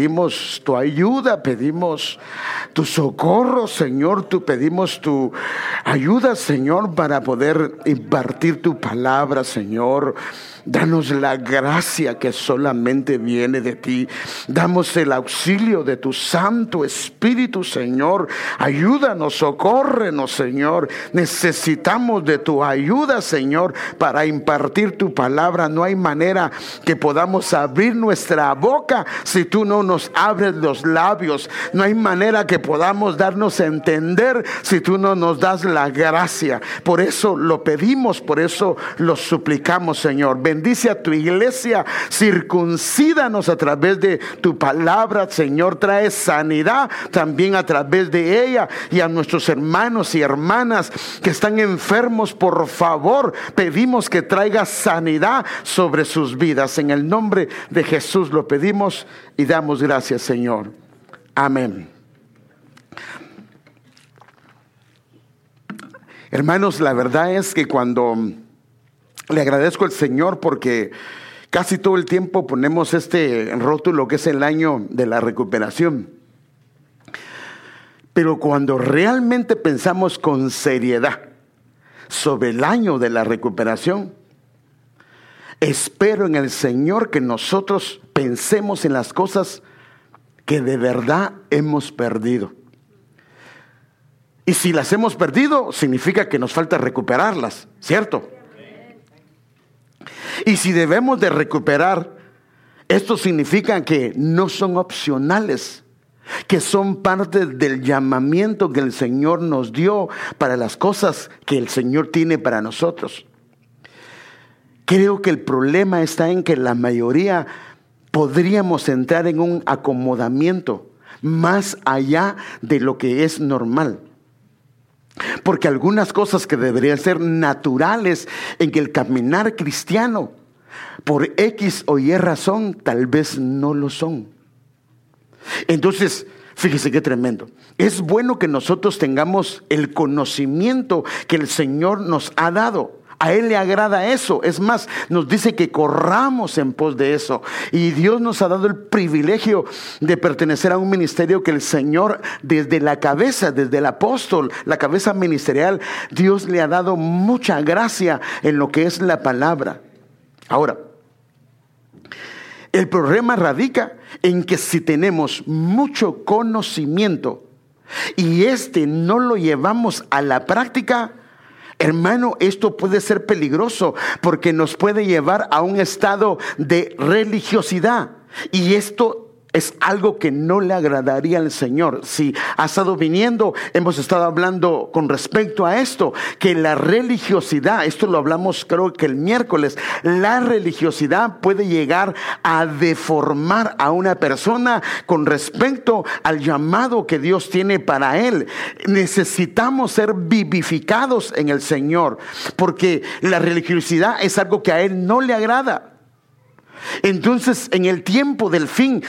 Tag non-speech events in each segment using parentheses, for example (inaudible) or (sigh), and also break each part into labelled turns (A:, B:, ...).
A: pedimos tu ayuda, pedimos tu socorro, Señor, tú pedimos tu ayuda, Señor, para poder impartir tu palabra, Señor. Danos la gracia que solamente viene de ti. Damos el auxilio de tu Santo Espíritu, Señor. Ayúdanos, socórrenos, Señor. Necesitamos de tu ayuda, Señor, para impartir tu palabra. No hay manera que podamos abrir nuestra boca si tú no nos abres los labios. No hay manera que podamos darnos a entender si tú no nos das la gracia. Por eso lo pedimos, por eso lo suplicamos, Señor bendice a tu iglesia, circuncídanos a través de tu palabra, Señor, trae sanidad también a través de ella y a nuestros hermanos y hermanas que están enfermos, por favor, pedimos que traiga sanidad sobre sus vidas. En el nombre de Jesús lo pedimos y damos gracias, Señor. Amén. Hermanos, la verdad es que cuando le agradezco al Señor porque casi todo el tiempo ponemos este rótulo que es el año de la recuperación. Pero cuando realmente pensamos con seriedad sobre el año de la recuperación, espero en el Señor que nosotros pensemos en las cosas que de verdad hemos perdido. Y si las hemos perdido, significa que nos falta recuperarlas, ¿cierto? Y si debemos de recuperar, esto significa que no son opcionales, que son parte del llamamiento que el Señor nos dio para las cosas que el Señor tiene para nosotros. Creo que el problema está en que la mayoría podríamos entrar en un acomodamiento más allá de lo que es normal. Porque algunas cosas que deberían ser naturales en el caminar cristiano, por X o Y razón, tal vez no lo son. Entonces, fíjese qué tremendo. Es bueno que nosotros tengamos el conocimiento que el Señor nos ha dado. A Él le agrada eso. Es más, nos dice que corramos en pos de eso. Y Dios nos ha dado el privilegio de pertenecer a un ministerio que el Señor, desde la cabeza, desde el apóstol, la cabeza ministerial, Dios le ha dado mucha gracia en lo que es la palabra. Ahora, el problema radica en que si tenemos mucho conocimiento y este no lo llevamos a la práctica, Hermano, esto puede ser peligroso porque nos puede llevar a un estado de religiosidad. Y esto es algo que no le agradaría al Señor. Si ha estado viniendo, hemos estado hablando con respecto a esto, que la religiosidad, esto lo hablamos creo que el miércoles, la religiosidad puede llegar a deformar a una persona con respecto al llamado que Dios tiene para él. Necesitamos ser vivificados en el Señor, porque la religiosidad es algo que a él no le agrada. Entonces, en el tiempo del fin,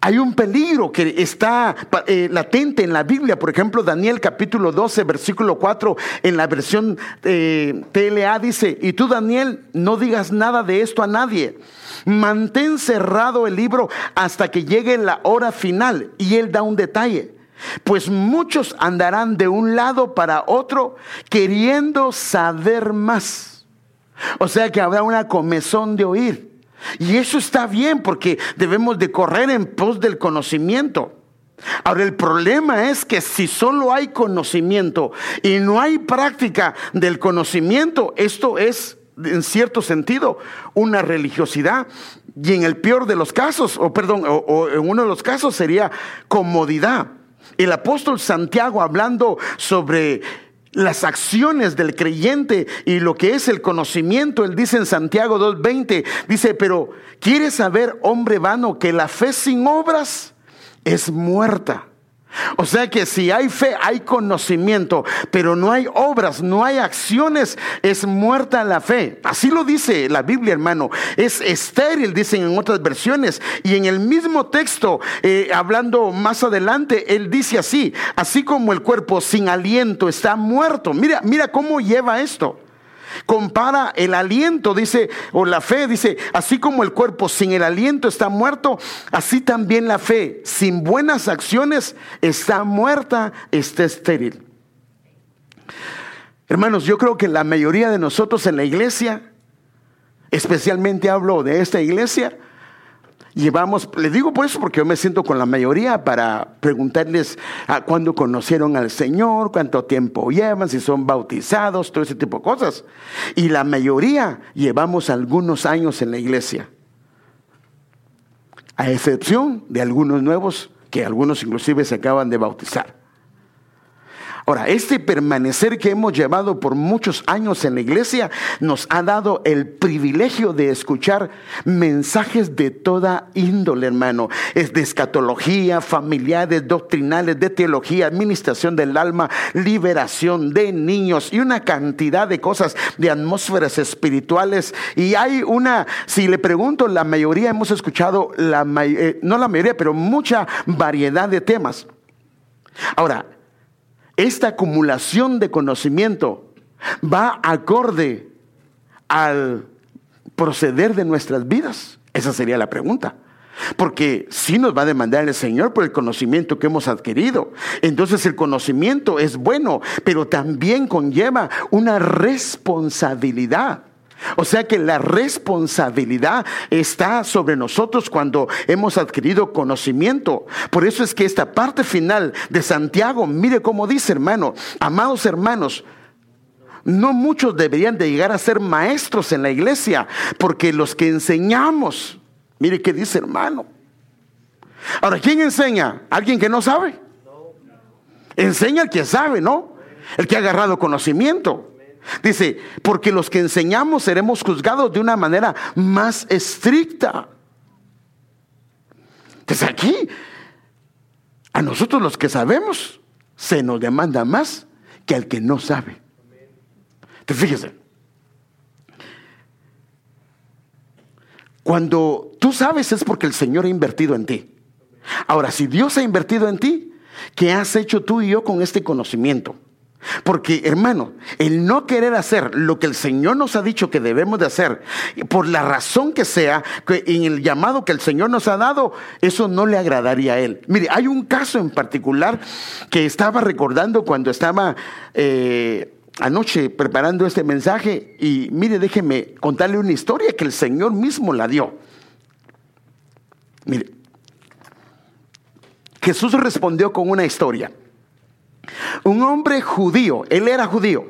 A: hay un peligro que está eh, latente en la Biblia. Por ejemplo, Daniel capítulo 12, versículo 4, en la versión eh, TLA dice, y tú Daniel, no digas nada de esto a nadie. Mantén cerrado el libro hasta que llegue la hora final. Y él da un detalle. Pues muchos andarán de un lado para otro queriendo saber más. O sea que habrá una comezón de oír. Y eso está bien porque debemos de correr en pos del conocimiento. Ahora el problema es que si solo hay conocimiento y no hay práctica del conocimiento, esto es en cierto sentido una religiosidad y en el peor de los casos, o perdón, o, en uno de los casos sería comodidad. El apóstol Santiago hablando sobre las acciones del creyente y lo que es el conocimiento. Él dice en Santiago 2.20, dice, pero ¿quieres saber, hombre vano, que la fe sin obras es muerta? O sea que si hay fe, hay conocimiento, pero no hay obras, no hay acciones, es muerta la fe. Así lo dice la Biblia, hermano. Es estéril, dicen en otras versiones. Y en el mismo texto, eh, hablando más adelante, él dice así, así como el cuerpo sin aliento está muerto. Mira, mira cómo lleva esto. Compara el aliento, dice, o la fe, dice, así como el cuerpo sin el aliento está muerto, así también la fe sin buenas acciones está muerta, está estéril. Hermanos, yo creo que la mayoría de nosotros en la iglesia, especialmente hablo de esta iglesia, llevamos, les digo por eso porque yo me siento con la mayoría para preguntarles a cuándo conocieron al Señor, cuánto tiempo llevan, si son bautizados, todo ese tipo de cosas. Y la mayoría llevamos algunos años en la iglesia, a excepción de algunos nuevos que algunos inclusive se acaban de bautizar. Ahora, este permanecer que hemos llevado por muchos años en la iglesia nos ha dado el privilegio de escuchar mensajes de toda índole, hermano. Es de escatología, familiares, doctrinales, de teología, administración del alma, liberación de niños y una cantidad de cosas, de atmósferas espirituales. Y hay una, si le pregunto, la mayoría hemos escuchado, la, eh, no la mayoría, pero mucha variedad de temas. Ahora, esta acumulación de conocimiento va acorde al proceder de nuestras vidas? Esa sería la pregunta. Porque si nos va a demandar el Señor por el conocimiento que hemos adquirido. Entonces el conocimiento es bueno, pero también conlleva una responsabilidad. O sea que la responsabilidad está sobre nosotros cuando hemos adquirido conocimiento. Por eso es que esta parte final de Santiago, mire cómo dice hermano, amados hermanos, no muchos deberían de llegar a ser maestros en la iglesia, porque los que enseñamos, mire qué dice hermano. Ahora, ¿quién enseña? ¿Alguien que no sabe? Enseña el que sabe, ¿no? El que ha agarrado conocimiento. Dice, porque los que enseñamos seremos juzgados de una manera más estricta. Entonces aquí, a nosotros los que sabemos, se nos demanda más que al que no sabe. Entonces fíjese, cuando tú sabes es porque el Señor ha invertido en ti. Ahora, si Dios ha invertido en ti, ¿qué has hecho tú y yo con este conocimiento? Porque, hermano, el no querer hacer lo que el Señor nos ha dicho que debemos de hacer, por la razón que sea, en el llamado que el Señor nos ha dado, eso no le agradaría a Él. Mire, hay un caso en particular que estaba recordando cuando estaba eh, anoche preparando este mensaje y mire, déjeme contarle una historia que el Señor mismo la dio. Mire, Jesús respondió con una historia. Un hombre judío, él era judío,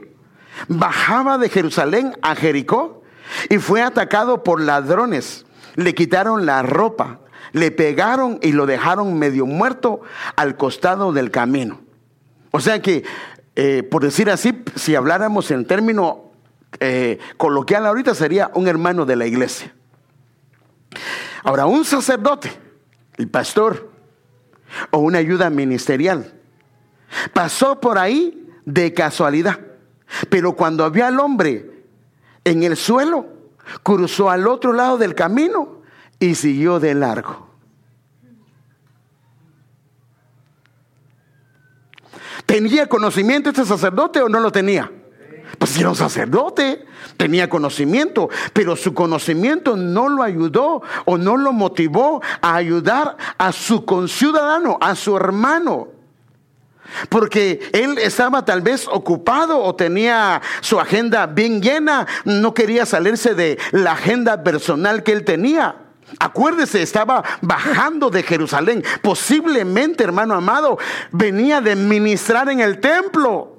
A: bajaba de Jerusalén a Jericó y fue atacado por ladrones. Le quitaron la ropa, le pegaron y lo dejaron medio muerto al costado del camino. O sea que, eh, por decir así, si habláramos en término eh, coloquial ahorita, sería un hermano de la iglesia. Ahora, un sacerdote, el pastor, o una ayuda ministerial, Pasó por ahí de casualidad. Pero cuando había al hombre en el suelo, cruzó al otro lado del camino y siguió de largo. ¿Tenía conocimiento este sacerdote o no lo tenía? Pues era un sacerdote, tenía conocimiento, pero su conocimiento no lo ayudó o no lo motivó a ayudar a su conciudadano, a su hermano. Porque él estaba tal vez ocupado o tenía su agenda bien llena, no quería salirse de la agenda personal que él tenía. Acuérdese, estaba bajando de Jerusalén. Posiblemente, hermano amado, venía de ministrar en el templo.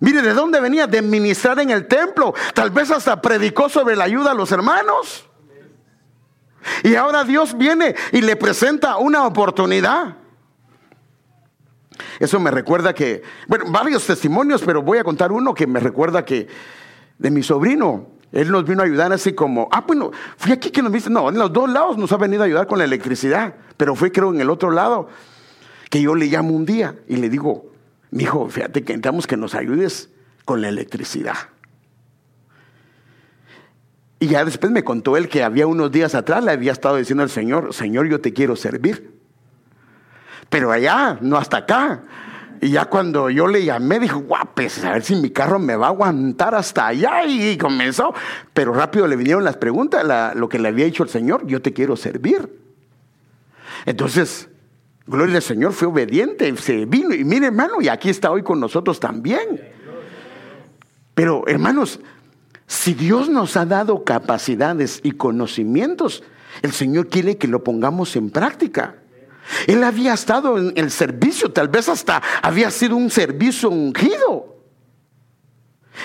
A: Mire, ¿de dónde venía? De ministrar en el templo. Tal vez hasta predicó sobre la ayuda a los hermanos. Y ahora Dios viene y le presenta una oportunidad. Eso me recuerda que, bueno, varios testimonios, pero voy a contar uno que me recuerda que de mi sobrino. Él nos vino a ayudar así como, ah, bueno, fui aquí que nos viste, no, en los dos lados nos ha venido a ayudar con la electricidad, pero fue creo en el otro lado que yo le llamo un día y le digo, mi hijo, fíjate que necesitamos que nos ayudes con la electricidad. Y ya después me contó él que había unos días atrás le había estado diciendo al Señor, Señor, yo te quiero servir pero allá, no hasta acá. Y ya cuando yo le llamé, dijo, guapes, a ver si mi carro me va a aguantar hasta allá. Y comenzó. Pero rápido le vinieron las preguntas, lo que le había dicho el Señor, yo te quiero servir. Entonces, gloria al Señor, fue obediente, se vino. Y mire, hermano, y aquí está hoy con nosotros también. Pero, hermanos, si Dios nos ha dado capacidades y conocimientos, el Señor quiere que lo pongamos en práctica. Él había estado en el servicio, tal vez hasta había sido un servicio ungido.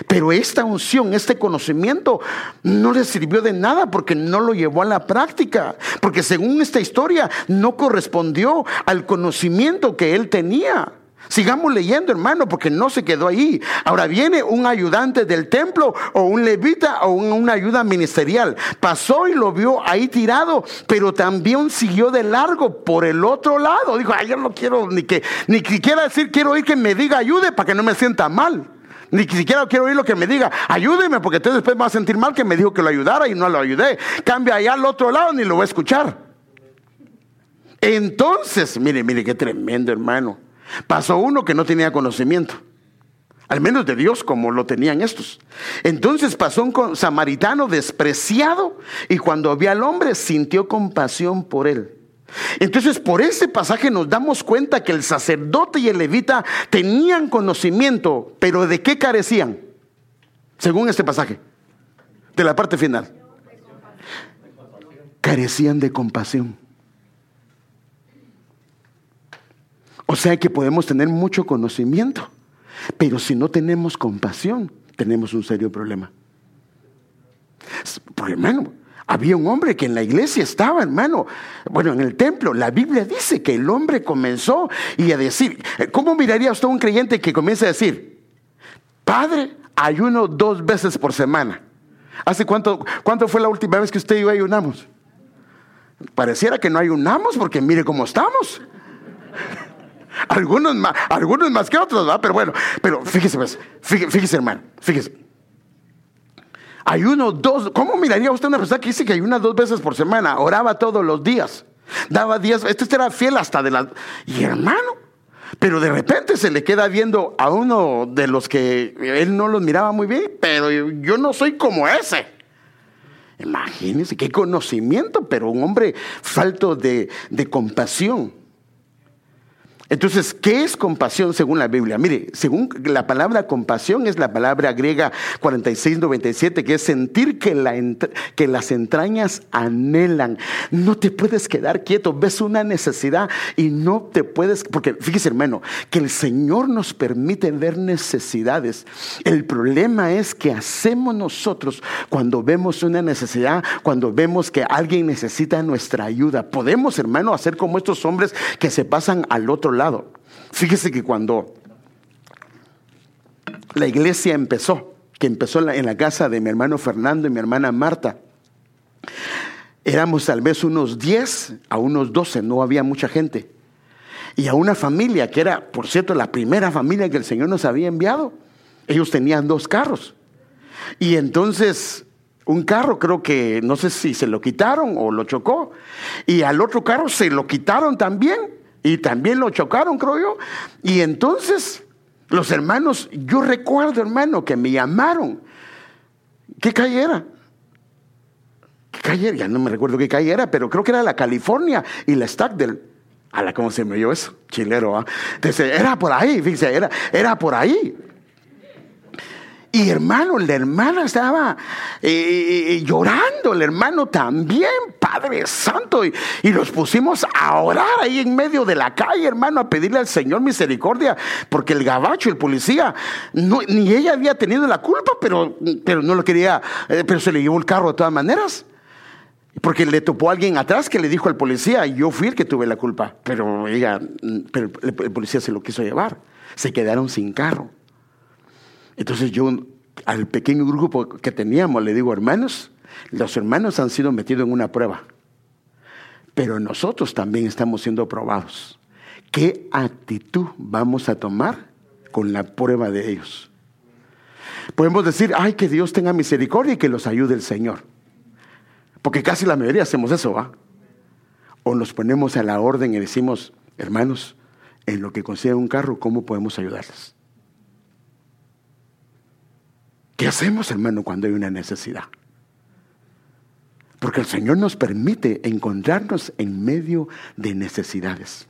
A: Pero esta unción, este conocimiento no le sirvió de nada porque no lo llevó a la práctica. Porque según esta historia no correspondió al conocimiento que él tenía. Sigamos leyendo, hermano, porque no se quedó ahí. Ahora viene un ayudante del templo o un levita o una ayuda ministerial. Pasó y lo vio ahí tirado, pero también siguió de largo por el otro lado. Dijo, ay, yo no quiero ni que, ni siquiera decir, quiero oír que me diga ayude para que no me sienta mal. Ni siquiera quiero oír lo que me diga, ayúdeme, porque entonces después me va a sentir mal que me dijo que lo ayudara y no lo ayudé. Cambia allá al otro lado, ni lo voy a escuchar. Entonces, mire, mire, qué tremendo, hermano. Pasó uno que no tenía conocimiento, al menos de Dios como lo tenían estos. Entonces pasó un samaritano despreciado y cuando vio al hombre sintió compasión por él. Entonces por ese pasaje nos damos cuenta que el sacerdote y el levita tenían conocimiento, pero ¿de qué carecían? Según este pasaje, de la parte final. Carecían de compasión. O sea que podemos tener mucho conocimiento, pero si no tenemos compasión, tenemos un serio problema. Porque, hermano, había un hombre que en la iglesia estaba, hermano, bueno, en el templo. La Biblia dice que el hombre comenzó y a decir, ¿cómo miraría usted a un creyente que comienza a decir, Padre, ayuno dos veces por semana? ¿Hace cuánto, cuánto fue la última vez que usted y yo ayunamos? Pareciera que no ayunamos porque mire cómo estamos. Algunos más, algunos más que otros, ¿verdad? Pero bueno, pero fíjese, pues, fíjese, hermano, fíjese. Ayuno dos, ¿cómo miraría usted una persona que dice que ayuna dos veces por semana? Oraba todos los días, daba días, este era fiel hasta de la... Y hermano, pero de repente se le queda viendo a uno de los que él no los miraba muy bien, pero yo no soy como ese. Imagínense qué conocimiento, pero un hombre falto de, de compasión. Entonces, ¿qué es compasión según la Biblia? Mire, según la palabra compasión es la palabra griega 4697, que es sentir que, que las entrañas anhelan. No te puedes quedar quieto, ves una necesidad y no te puedes, porque fíjese hermano, que el Señor nos permite ver necesidades. El problema es que hacemos nosotros cuando vemos una necesidad, cuando vemos que alguien necesita nuestra ayuda. Podemos, hermano, hacer como estos hombres que se pasan al otro lado lado. Fíjese que cuando la iglesia empezó, que empezó en la casa de mi hermano Fernando y mi hermana Marta, éramos tal vez unos 10 a unos 12, no había mucha gente. Y a una familia que era, por cierto, la primera familia que el Señor nos había enviado, ellos tenían dos carros. Y entonces un carro creo que no sé si se lo quitaron o lo chocó. Y al otro carro se lo quitaron también. Y también lo chocaron, creo yo. Y entonces los hermanos, yo recuerdo, hermano, que me llamaron. ¿Qué calle era? ¿Qué calle era? Ya no me recuerdo qué calle era, pero creo que era la California y la Stackdale. A la cómo se me oyó eso, chilero. ¿ah? era por ahí, fíjese, era, era por ahí. Y hermano, la hermana estaba eh, eh, eh, llorando, el hermano también, Padre Santo. Y, los pusimos a orar ahí en medio de la calle, hermano, a pedirle al Señor misericordia, porque el gabacho, el policía, ni ella había tenido la culpa, pero, pero no lo quería, pero se le llevó el carro de todas maneras. Porque le topó a alguien atrás que le dijo al policía, yo fui el que tuve la culpa, pero ella, pero el policía se lo quiso llevar. Se quedaron sin carro. Entonces yo al pequeño grupo que teníamos le digo, hermanos, los hermanos han sido metidos en una prueba, pero nosotros también estamos siendo probados. ¿Qué actitud vamos a tomar con la prueba de ellos? Podemos decir, ay, que Dios tenga misericordia y que los ayude el Señor. Porque casi la mayoría hacemos eso, ¿va? O nos ponemos a la orden y decimos, hermanos, en lo que consiguen un carro, ¿cómo podemos ayudarles? ¿Qué hacemos, hermano, cuando hay una necesidad? Porque el Señor nos permite encontrarnos en medio de necesidades.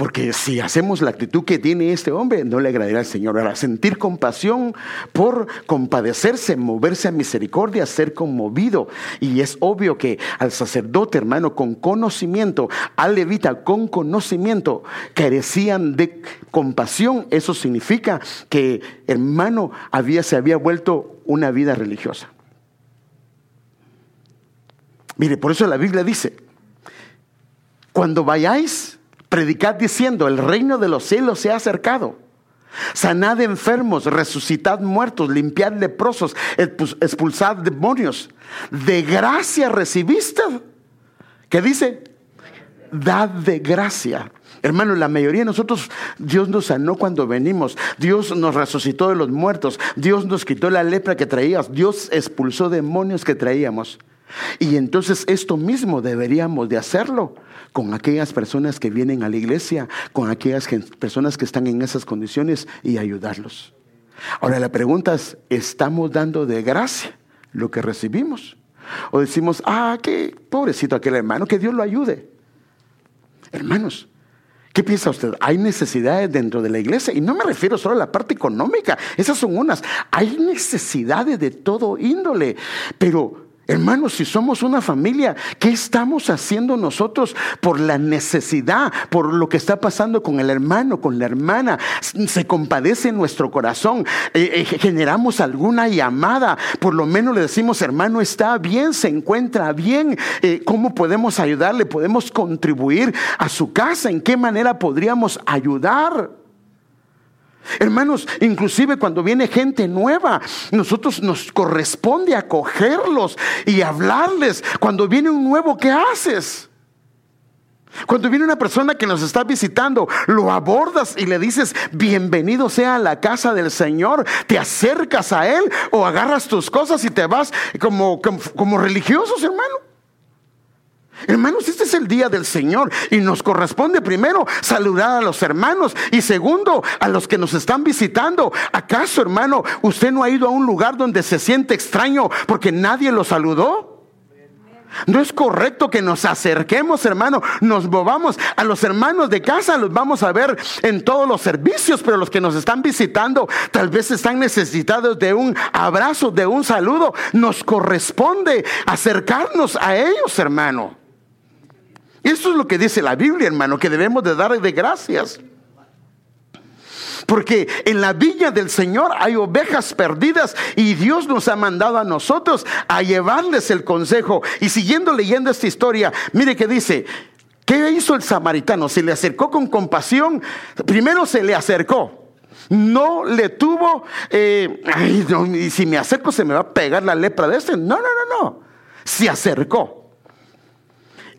A: Porque si hacemos la actitud que tiene este hombre, no le agradará al Señor. Ahora, sentir compasión por compadecerse, moverse a misericordia, ser conmovido. Y es obvio que al sacerdote, hermano, con conocimiento, al levita con conocimiento, carecían de compasión. Eso significa que, hermano, había, se había vuelto una vida religiosa. Mire, por eso la Biblia dice, cuando vayáis Predicad diciendo, el reino de los cielos se ha acercado. Sanad enfermos, resucitad muertos, limpiad leprosos, expulsad demonios. De gracia recibiste. ¿Qué dice? Dad de gracia. Hermano, la mayoría de nosotros, Dios nos sanó cuando venimos. Dios nos resucitó de los muertos. Dios nos quitó la lepra que traías. Dios expulsó demonios que traíamos. Y entonces esto mismo deberíamos de hacerlo con aquellas personas que vienen a la iglesia, con aquellas personas que están en esas condiciones y ayudarlos. Ahora la pregunta es, ¿estamos dando de gracia lo que recibimos? O decimos, ah, qué pobrecito aquel hermano, que Dios lo ayude. Hermanos, ¿Qué piensa usted? Hay necesidades dentro de la iglesia y no me refiero solo a la parte económica, esas son unas. Hay necesidades de todo índole, pero Hermanos, si somos una familia, ¿qué estamos haciendo nosotros por la necesidad, por lo que está pasando con el hermano, con la hermana? Se compadece en nuestro corazón, eh, eh, generamos alguna llamada, por lo menos le decimos, hermano, está bien, se encuentra bien, eh, ¿cómo podemos ayudarle? ¿Podemos contribuir a su casa? ¿En qué manera podríamos ayudar? Hermanos, inclusive cuando viene gente nueva, nosotros nos corresponde acogerlos y hablarles. Cuando viene un nuevo, ¿qué haces? Cuando viene una persona que nos está visitando, lo abordas y le dices, bienvenido sea a la casa del Señor, te acercas a Él o agarras tus cosas y te vas como, como, como religiosos, hermano. Hermanos, este es el día del Señor y nos corresponde primero saludar a los hermanos y segundo a los que nos están visitando. ¿Acaso, hermano, usted no ha ido a un lugar donde se siente extraño porque nadie lo saludó? No es correcto que nos acerquemos, hermano, nos movamos. A los hermanos de casa los vamos a ver en todos los servicios, pero los que nos están visitando tal vez están necesitados de un abrazo, de un saludo. Nos corresponde acercarnos a ellos, hermano. Eso es lo que dice la Biblia, hermano, que debemos de dar de gracias. Porque en la viña del Señor hay ovejas perdidas y Dios nos ha mandado a nosotros a llevarles el consejo. Y siguiendo leyendo esta historia, mire que dice, ¿qué hizo el samaritano? Se le acercó con compasión. Primero se le acercó. No le tuvo, eh, ay, y si me acerco se me va a pegar la lepra de este. No, no, no, no. Se acercó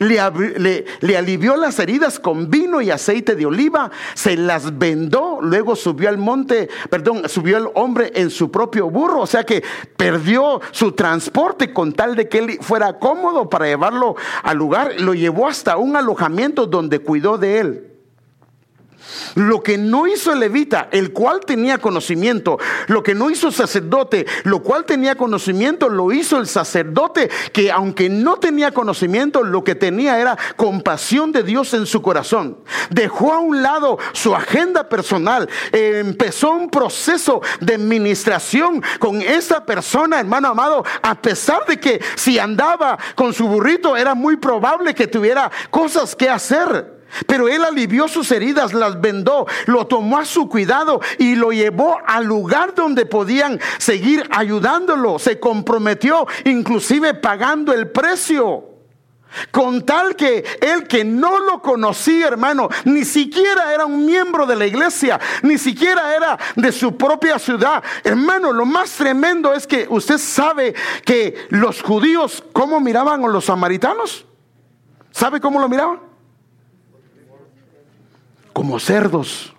A: le, alivió las heridas con vino y aceite de oliva, se las vendó, luego subió al monte, perdón, subió el hombre en su propio burro, o sea que perdió su transporte con tal de que él fuera cómodo para llevarlo al lugar, lo llevó hasta un alojamiento donde cuidó de él. Lo que no hizo el levita, el cual tenía conocimiento, lo que no hizo el sacerdote, lo cual tenía conocimiento, lo hizo el sacerdote, que aunque no tenía conocimiento, lo que tenía era compasión de Dios en su corazón. Dejó a un lado su agenda personal, empezó un proceso de administración con esa persona, hermano amado, a pesar de que si andaba con su burrito era muy probable que tuviera cosas que hacer. Pero él alivió sus heridas, las vendó, lo tomó a su cuidado y lo llevó al lugar donde podían seguir ayudándolo. Se comprometió inclusive pagando el precio. Con tal que él que no lo conocía, hermano, ni siquiera era un miembro de la iglesia, ni siquiera era de su propia ciudad. Hermano, lo más tremendo es que usted sabe que los judíos, ¿cómo miraban a los samaritanos? ¿Sabe cómo lo miraban? Como cerdos.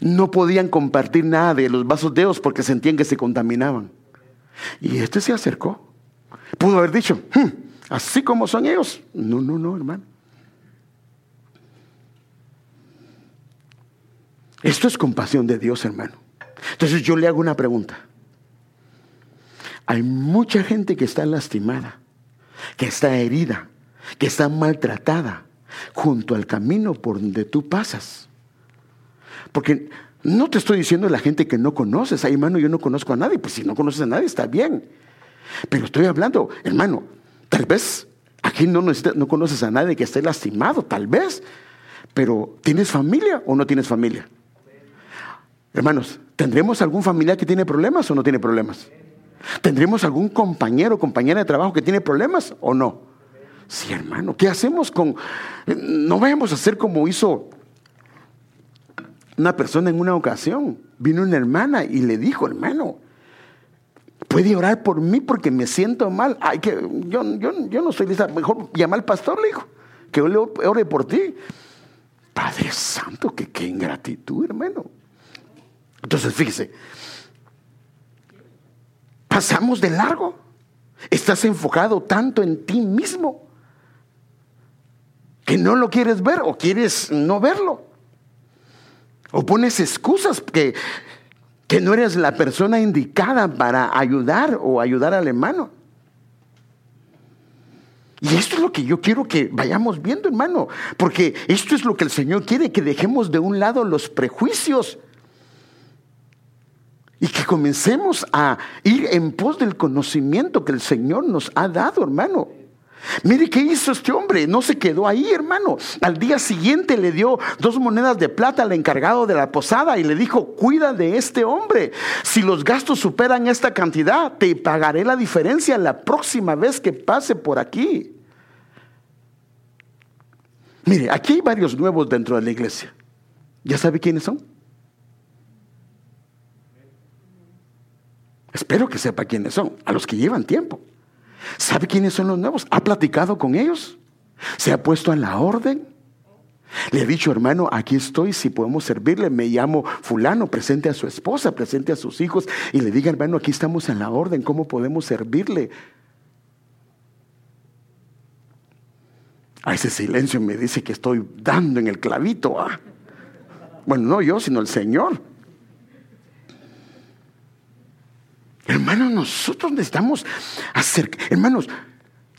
A: No podían compartir nada de los vasos de Dios porque sentían que se contaminaban. Y este se acercó. Pudo haber dicho, hmm, así como son ellos. No, no, no, hermano. Esto es compasión de Dios, hermano. Entonces yo le hago una pregunta. Hay mucha gente que está lastimada, que está herida, que está maltratada junto al camino por donde tú pasas. Porque no te estoy diciendo la gente que no conoces. Ay, hermano, yo no conozco a nadie. Pues si no conoces a nadie, está bien. Pero estoy hablando, hermano, tal vez aquí no, no conoces a nadie que esté lastimado, tal vez. Pero ¿tienes familia o no tienes familia? Hermanos, ¿tendremos algún familiar que tiene problemas o no tiene problemas? ¿Tendremos algún compañero o compañera de trabajo que tiene problemas o no? Sí, hermano, ¿qué hacemos con... No vayamos a hacer como hizo una persona en una ocasión. Vino una hermana y le dijo, hermano, puede orar por mí porque me siento mal. Ay, que yo, yo, no soy lista. Mejor llama al pastor, le dijo, que yo le ore por ti. Padre Santo, que qué ingratitud, hermano. Entonces, fíjese, pasamos de largo. Estás enfocado tanto en ti mismo que no lo quieres ver o quieres no verlo. O pones excusas que, que no eres la persona indicada para ayudar o ayudar al hermano. Y esto es lo que yo quiero que vayamos viendo, hermano, porque esto es lo que el Señor quiere, que dejemos de un lado los prejuicios y que comencemos a ir en pos del conocimiento que el Señor nos ha dado, hermano. Mire qué hizo este hombre, no se quedó ahí, hermano. Al día siguiente le dio dos monedas de plata al encargado de la posada y le dijo, cuida de este hombre. Si los gastos superan esta cantidad, te pagaré la diferencia la próxima vez que pase por aquí. Mire, aquí hay varios nuevos dentro de la iglesia. ¿Ya sabe quiénes son? Espero que sepa quiénes son, a los que llevan tiempo. ¿Sabe quiénes son los nuevos? ¿Ha platicado con ellos? ¿Se ha puesto a la orden? Le he dicho, hermano, aquí estoy, si podemos servirle, me llamo fulano, presente a su esposa, presente a sus hijos, y le diga, hermano, aquí estamos en la orden, ¿cómo podemos servirle? A ese silencio me dice que estoy dando en el clavito. ¿ah? Bueno, no yo, sino el Señor. Hermanos, nosotros necesitamos hacer, hermanos,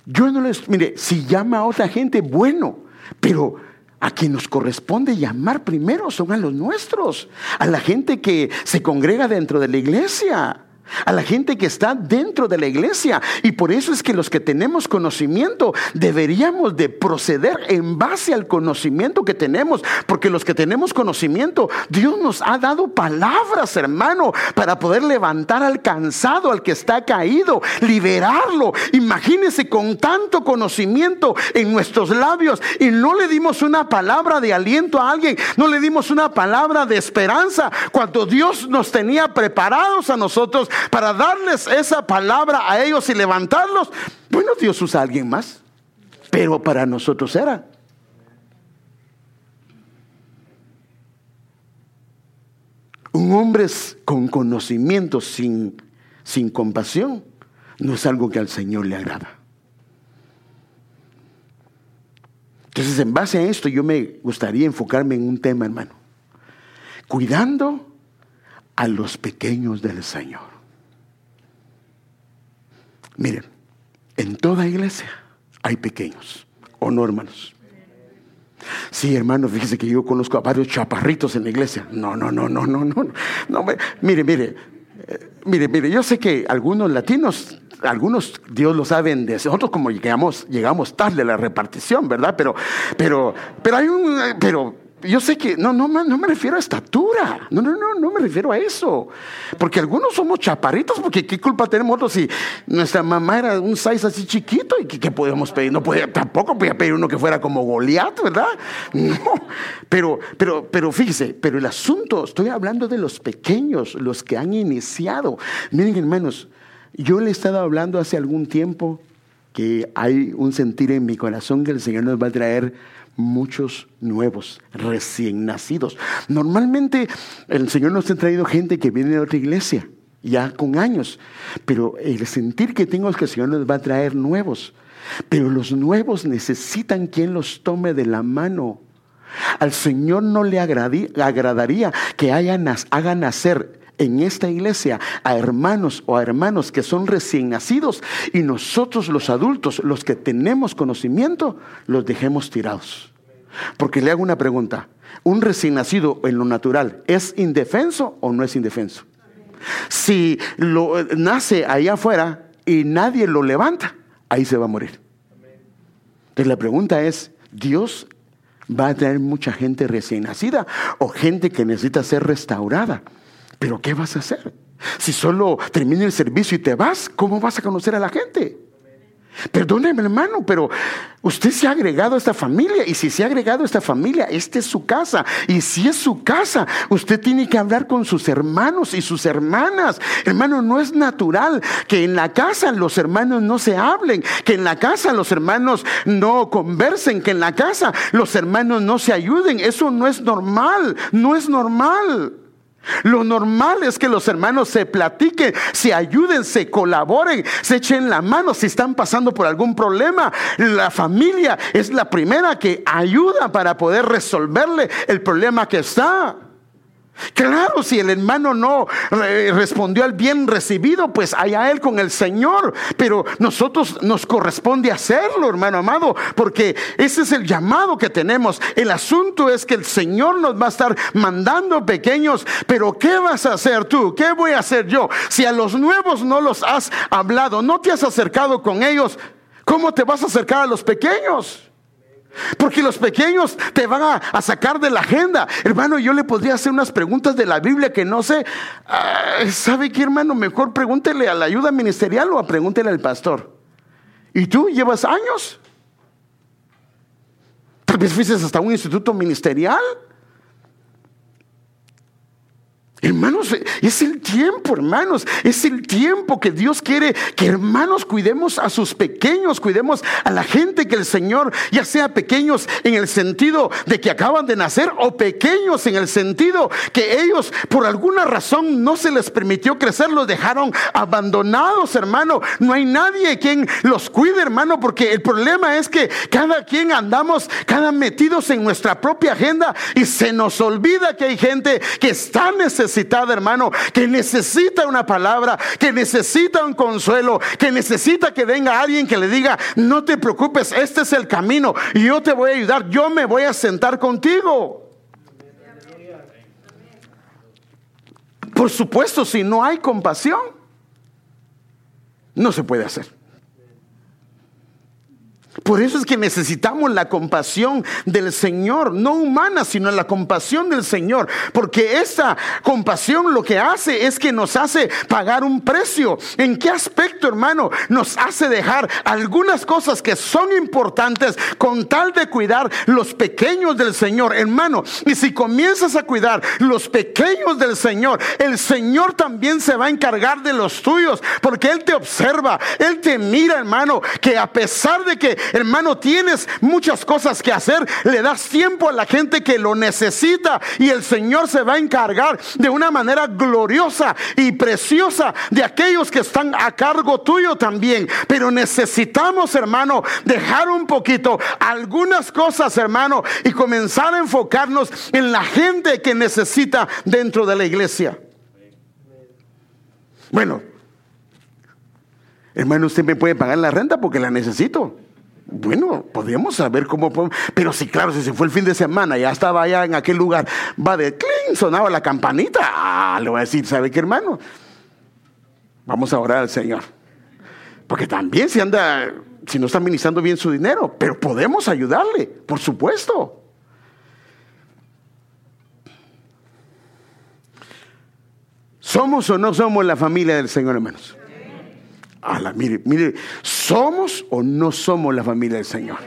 A: yo no les, mire, si llama a otra gente, bueno, pero a quien nos corresponde llamar primero son a los nuestros, a la gente que se congrega dentro de la iglesia a la gente que está dentro de la iglesia. Y por eso es que los que tenemos conocimiento deberíamos de proceder en base al conocimiento que tenemos. Porque los que tenemos conocimiento, Dios nos ha dado palabras, hermano, para poder levantar al cansado, al que está caído, liberarlo. Imagínese con tanto conocimiento en nuestros labios y no le dimos una palabra de aliento a alguien, no le dimos una palabra de esperanza cuando Dios nos tenía preparados a nosotros para darles esa palabra a ellos y levantarlos, bueno, Dios usa a alguien más, pero para nosotros era. Un hombre con conocimiento sin, sin compasión no es algo que al Señor le agrada. Entonces, en base a esto, yo me gustaría enfocarme en un tema, hermano. Cuidando a los pequeños del Señor. Miren, en toda iglesia hay pequeños, ¿o no, hermanos? Sí, hermano, fíjese que yo conozco a varios chaparritos en la iglesia. No, no, no, no, no, no. mire, mire, eh, mire, mire, yo sé que algunos latinos, algunos Dios lo saben de nosotros como llegamos, llegamos tarde a la repartición, ¿verdad? Pero, pero, pero hay un, pero yo sé que no, no, no me refiero a estatura, no, no, no, no me refiero a eso, porque algunos somos chaparritos, porque qué culpa tenemos nosotros si nuestra mamá era un size así chiquito y qué, podemos pedir, no podía, tampoco podía pedir uno que fuera como Goliat, ¿verdad? (laughs) No, pero, pero, pero fíjese, pero el asunto, estoy hablando de los pequeños, los que han iniciado. Miren hermanos, yo le he estado hablando hace algún tiempo que hay un sentir en mi corazón que el Señor nos va a traer muchos nuevos, recién nacidos. Normalmente el Señor nos ha traído gente que viene de otra iglesia, ya con años, pero el sentir que tengo es que el Señor nos va a traer nuevos. Pero los nuevos necesitan quien los tome de la mano. Al Señor no le agradaría que hagan, hagan nacer en esta iglesia a hermanos o a hermanos que son recién nacidos y nosotros los adultos, los que tenemos conocimiento, los dejemos tirados. Porque le hago una pregunta, ¿un recién nacido en lo natural es indefenso o no es indefenso? Si lo nace allá afuera y nadie lo levanta, ahí se va a morir. Entonces la pregunta es, ¿Dios va a tener mucha gente recién nacida o gente que necesita ser restaurada? Pero ¿qué vas a hacer? Si solo termina el servicio y te vas, ¿cómo vas a conocer a la gente? Perdóneme, hermano, pero usted se ha agregado a esta familia y si se ha agregado a esta familia, esta es su casa. Y si es su casa, usted tiene que hablar con sus hermanos y sus hermanas. Hermano, no es natural que en la casa los hermanos no se hablen, que en la casa los hermanos no conversen, que en la casa los hermanos no se ayuden. Eso no es normal, no es normal. Lo normal es que los hermanos se platiquen, se ayuden, se colaboren, se echen la mano si están pasando por algún problema. La familia es la primera que ayuda para poder resolverle el problema que está. Claro, si el hermano no respondió al bien recibido, pues allá él con el Señor. Pero nosotros nos corresponde hacerlo, hermano amado, porque ese es el llamado que tenemos. El asunto es que el Señor nos va a estar mandando pequeños, pero ¿qué vas a hacer tú? ¿Qué voy a hacer yo? Si a los nuevos no los has hablado, no te has acercado con ellos, ¿cómo te vas a acercar a los pequeños? Porque los pequeños te van a, sacar de la agenda. Hermano, yo le podría hacer unas preguntas de la Biblia que no sé. Ah, ¿Sabe qué, hermano? Mejor pregúntele a la ayuda ministerial o pregúntele al pastor. ¿Y tú llevas años? Tal vez fuiste hasta un instituto ministerial. Hermanos, es el tiempo, hermanos. Es el tiempo que Dios quiere que hermanos cuidemos a sus pequeños, cuidemos a la gente que el Señor, ya sea pequeños en el sentido de que acaban de nacer o pequeños en el sentido que ellos por alguna razón no se les permitió crecer, los dejaron abandonados, hermano. No hay nadie quien los cuide, hermano, porque el problema es que cada quien andamos, cada metidos en nuestra propia agenda y se nos olvida que hay gente que está necesitada necesitada, hermano, que necesita una palabra, que necesita un consuelo, que necesita que venga alguien que le diga, no te preocupes, este es el camino y yo te voy a ayudar, yo me voy a sentar contigo. Por supuesto, si no hay compasión, no se puede hacer. Por eso es que necesitamos la compasión del Señor, no humana, sino la compasión del Señor. Porque esa compasión lo que hace es que nos hace pagar un precio. ¿En qué aspecto, hermano? Nos hace dejar algunas cosas que son importantes con tal de cuidar los pequeños del Señor, hermano. Y si comienzas a cuidar los pequeños del Señor, el Señor también se va a encargar de los tuyos. Porque Él te observa, Él te mira, hermano, que a pesar de que hermano, tienes muchas cosas que hacer, le das tiempo a la gente que lo necesita y el Señor se va a encargar de una manera gloriosa y preciosa de aquellos que están a cargo tuyo también. Pero necesitamos, hermano, dejar un poquito algunas cosas, hermano, y comenzar a enfocarnos en la gente que necesita dentro de la iglesia. Bueno, hermano, usted me puede pagar la renta porque la necesito. Bueno, podríamos saber cómo. Pero sí, claro, si se fue el fin de semana, ya estaba allá en aquel lugar, va de cling, sonaba la campanita. Ah, le voy a decir, ¿sabe qué, hermano? Vamos a orar al Señor. Porque también si anda, si no está administrando bien su dinero, pero podemos ayudarle, por supuesto. ¿Somos o no somos la familia del Señor, hermanos? Mire, mire, ¿somos o no somos la familia del Señor?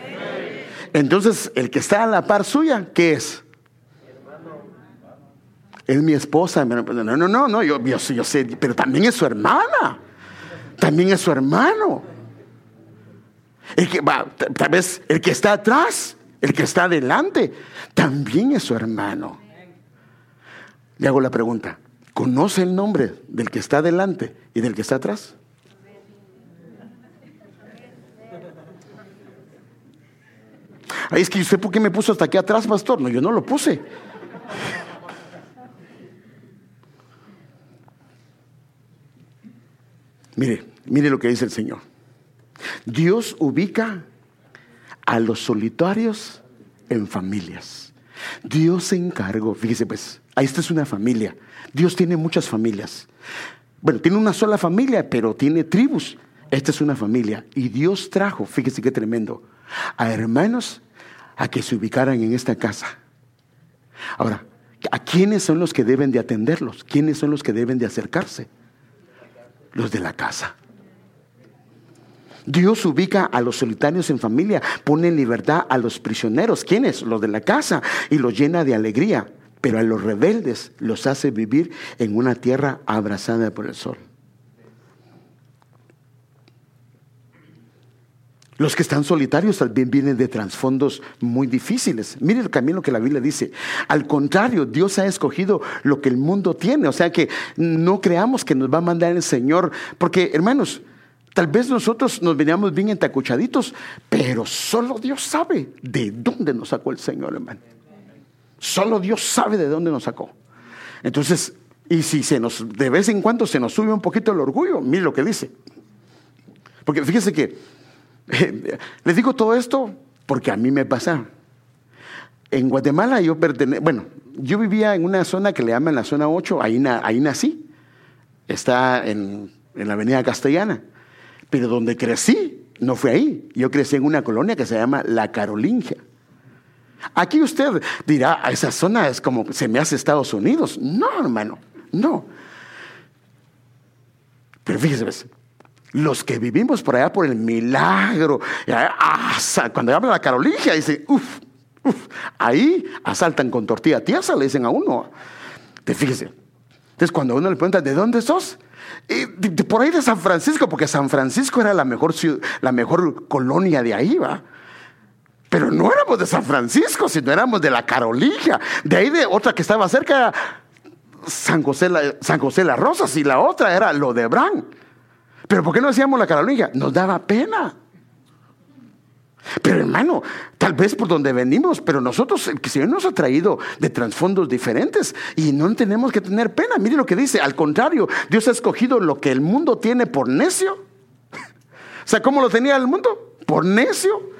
A: Entonces, el que está a la par suya, ¿qué es? Es mi esposa. No, no, no, no yo, yo, sé, pero también es su hermana. También es su hermano. Tal vez el que está atrás, el que está adelante, también es su hermano. Le hago la pregunta, ¿Conoce el nombre del que está delante y del que está atrás? Ay, es que usted por qué me puso hasta aquí atrás, pastor. No, yo no lo puse. Mire, mire lo que dice el Señor. Dios ubica a los solitarios en familias. Dios se encargó, fíjese pues, esta es una familia. Dios tiene muchas familias. Bueno, tiene una sola familia, pero tiene tribus. Esta es una familia. Y Dios trajo, fíjese qué tremendo, a hermanos a que se ubicaran en esta casa. Ahora, ¿a quiénes son los que deben de atenderlos? ¿Quiénes son los que deben de acercarse? Los de la casa. Dios ubica a los solitarios en familia, pone en libertad a los prisioneros, ¿quiénes? Los de la casa, y los llena de alegría, pero a los rebeldes los hace vivir en una tierra abrazada por el sol. Los que están solitarios también vienen de trasfondos muy difíciles. Mire el camino que la Biblia dice. Al contrario, Dios ha escogido lo que el mundo tiene. O sea que no creamos que nos va a mandar el Señor. Porque, hermanos, tal vez nosotros nos veníamos bien entacuchaditos, pero solo Dios sabe de dónde nos sacó el Señor, hermano. Solo Dios sabe de dónde nos sacó. Entonces, y si se nos, de vez en cuando se nos sube un poquito el orgullo, mire lo que dice. Porque fíjese que (laughs) Les digo todo esto porque a mí me pasa. En Guatemala yo pertenezco, bueno, yo vivía en una zona que le llaman la zona 8, ahí, ahí nací. Está en, en la avenida Castellana. Pero donde crecí, no fue ahí. Yo crecí en una colonia que se llama La Carolingia. Aquí usted dirá, a esa zona es como se me hace Estados Unidos. No, hermano, no. Pero fíjese, los que vivimos por allá por el milagro, ah, cuando habla la Carolingia, dice, uff, uff, ahí asaltan con tortilla tiesa, le dicen a uno. Te fíjese. Entonces, cuando uno le pregunta, ¿de dónde sos? por ahí de San Francisco, porque San Francisco era la mejor, la mejor colonia de ahí, ¿va? Pero no éramos de San Francisco, sino éramos de la Carolingia. De ahí de otra que estaba cerca, San José, San José Las Rosas, y la otra era lo de Bran. Pero ¿por qué no decíamos la Carolingia? Nos daba pena. Pero hermano, tal vez por donde venimos, pero nosotros, el Señor nos ha traído de trasfondos diferentes y no tenemos que tener pena. Mire lo que dice, al contrario, Dios ha escogido lo que el mundo tiene por necio. (laughs) O sea, ¿cómo lo tenía el mundo? Por necio.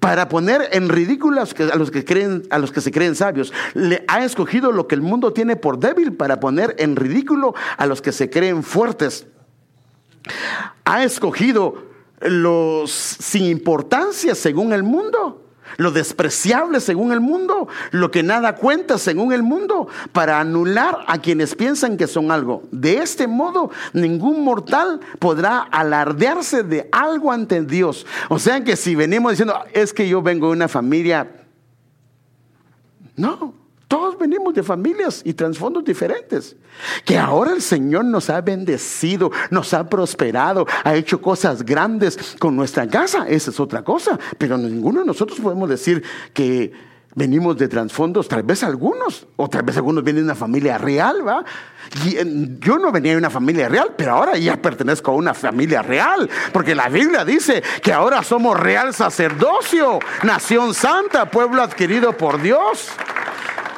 A: Para poner en ridículo a los que, creen, a los que se creen sabios. Le ha escogido lo que el mundo tiene por débil para poner en ridículo a los que se creen fuertes ha escogido los sin importancia según el mundo, lo despreciable según el mundo, lo que nada cuenta según el mundo, para anular a quienes piensan que son algo. De este modo, ningún mortal podrá alardearse de algo ante Dios. O sea que si venimos diciendo, es que yo vengo de una familia, no, todos venimos de familias y trasfondos diferentes. Que ahora el Señor nos ha bendecido, nos ha prosperado, ha hecho cosas grandes con nuestra casa. Esa es otra cosa. Pero ninguno de nosotros podemos decir que venimos de trasfondos, tal vez algunos, o tal vez algunos vienen de una familia real, ¿va? Yo no venía de una familia real, pero ahora ya pertenezco a una familia real, porque la Biblia dice que ahora somos real sacerdocio, nación santa, pueblo adquirido por Dios.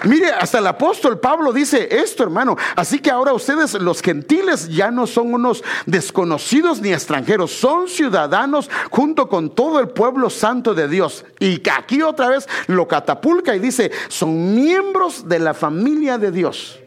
A: Mire, hasta el apóstol Pablo dice esto, hermano. Así que ahora ustedes, los gentiles, ya no son unos desconocidos ni extranjeros, son ciudadanos junto con todo el pueblo santo de Dios. Y aquí otra vez lo catapulca y dice, son miembros de la familia de Dios.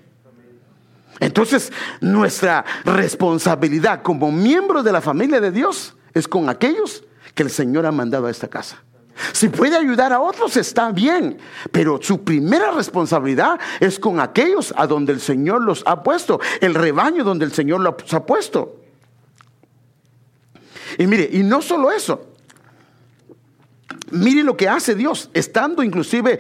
A: Entonces, nuestra responsabilidad como miembros de la familia de Dios es con aquellos que el Señor ha mandado a esta casa. Si puede ayudar a otros está bien, pero su primera responsabilidad es con aquellos a donde el Señor los ha puesto, el rebaño donde el Señor los ha puesto. Y mire, y no solo eso, mire lo que hace Dios, estando inclusive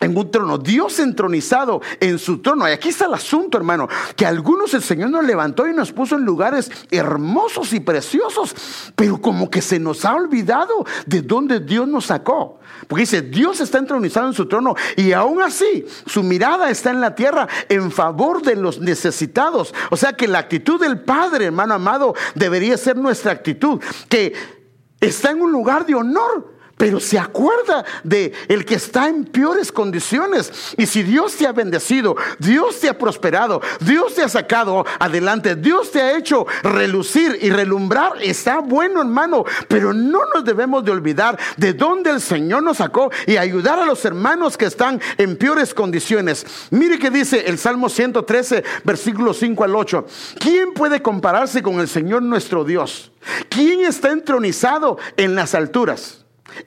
A: en un trono, Dios entronizado en su trono. Y aquí está el asunto, hermano, que algunos el Señor nos levantó y nos puso en lugares hermosos y preciosos, pero como que se nos ha olvidado de dónde Dios nos sacó. Porque dice, Dios está entronizado en su trono y aún así su mirada está en la tierra en favor de los necesitados. O sea que la actitud del Padre, hermano amado, debería ser nuestra actitud, que está en un lugar de honor pero se acuerda de el que está en peores condiciones. Y si Dios te ha bendecido, Dios te ha prosperado, Dios te ha sacado adelante, Dios te ha hecho relucir y relumbrar, está bueno, hermano, pero no nos debemos de olvidar de dónde el Señor nos sacó y ayudar a los hermanos que están en peores condiciones. Mire que dice el Salmo 113, versículos 5 al 8. ¿Quién puede compararse con el Señor nuestro Dios? ¿Quién está entronizado en las alturas?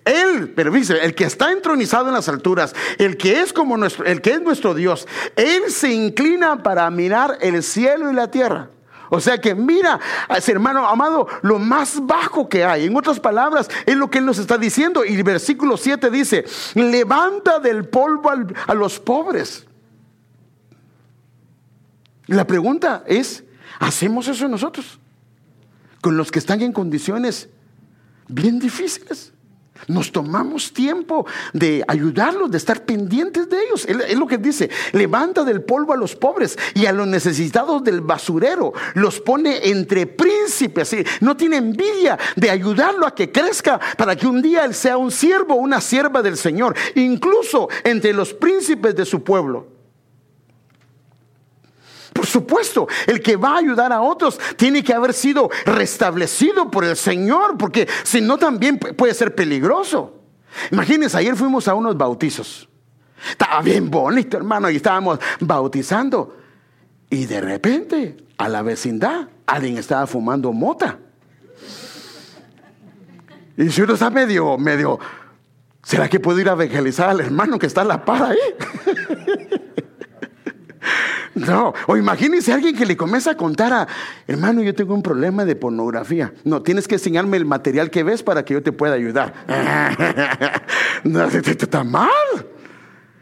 A: Él, pero dice, el que está entronizado en las alturas, el que es como nuestro, el que es nuestro Dios, él se inclina para mirar el cielo y la tierra. O sea que mira, hermano amado, lo más bajo que hay. En otras palabras, es lo que él nos está diciendo. Y el versículo 7 dice, levanta del polvo a los pobres. La pregunta es, ¿hacemos eso nosotros? Con los que están en condiciones bien difíciles. Nos tomamos tiempo de ayudarlos, de estar pendientes de ellos. Es lo que dice, levanta del polvo a los pobres y a los necesitados del basurero. Los pone entre príncipes. No tiene envidia de ayudarlo a que crezca para que un día él sea un siervo, una sierva del Señor. Incluso entre los príncipes de su pueblo. Por supuesto, el que va a ayudar a otros tiene que haber sido restablecido por el Señor, porque si no también puede ser peligroso. Imagínense, ayer fuimos a unos bautizos. Estaba bien bonito, hermano, y estábamos bautizando. Y de repente, a la vecindad, alguien estaba fumando mota. Y si uno está medio, medio, ¿será que puedo ir a evangelizar al hermano que está a la par ahí? (laughs) No, o imagínese alguien que le comienza a contar a, hermano, yo tengo un problema de pornografía. No, tienes que enseñarme el material que ves para que yo te pueda ayudar. (laughs) no, está mal.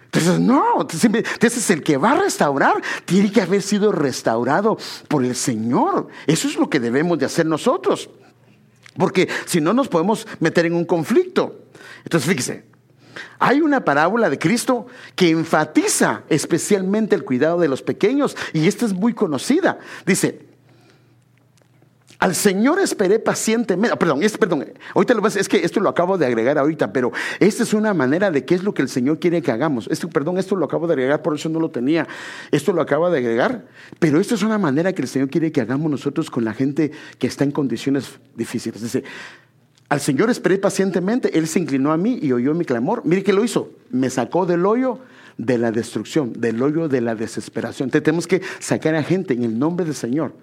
A: Entonces, no, entonces el que va a restaurar tiene que haber sido restaurado por el Señor. Eso es lo que debemos de hacer nosotros. Porque si no nos podemos meter en un conflicto. Entonces, fíjese, hay una parábola de Cristo que enfatiza especialmente el cuidado de los pequeños y esta es muy conocida. Dice, al Señor esperé pacientemente. Perdón, perdón, ahorita lo es que esto lo acabo de agregar ahorita, pero esta es una manera de qué es lo que el Señor quiere que hagamos. Esto, perdón, esto lo acabo de agregar, por eso no lo tenía. Esto lo acabo de agregar, pero esto es una manera que el Señor quiere que hagamos nosotros con la gente que está en condiciones difíciles. Dice, al Señor esperé pacientemente, Él se inclinó a mí y oyó mi clamor. Mire qué lo hizo, me sacó del hoyo de la destrucción, del hoyo de la desesperación. Entonces tenemos que sacar a gente en el nombre del Señor,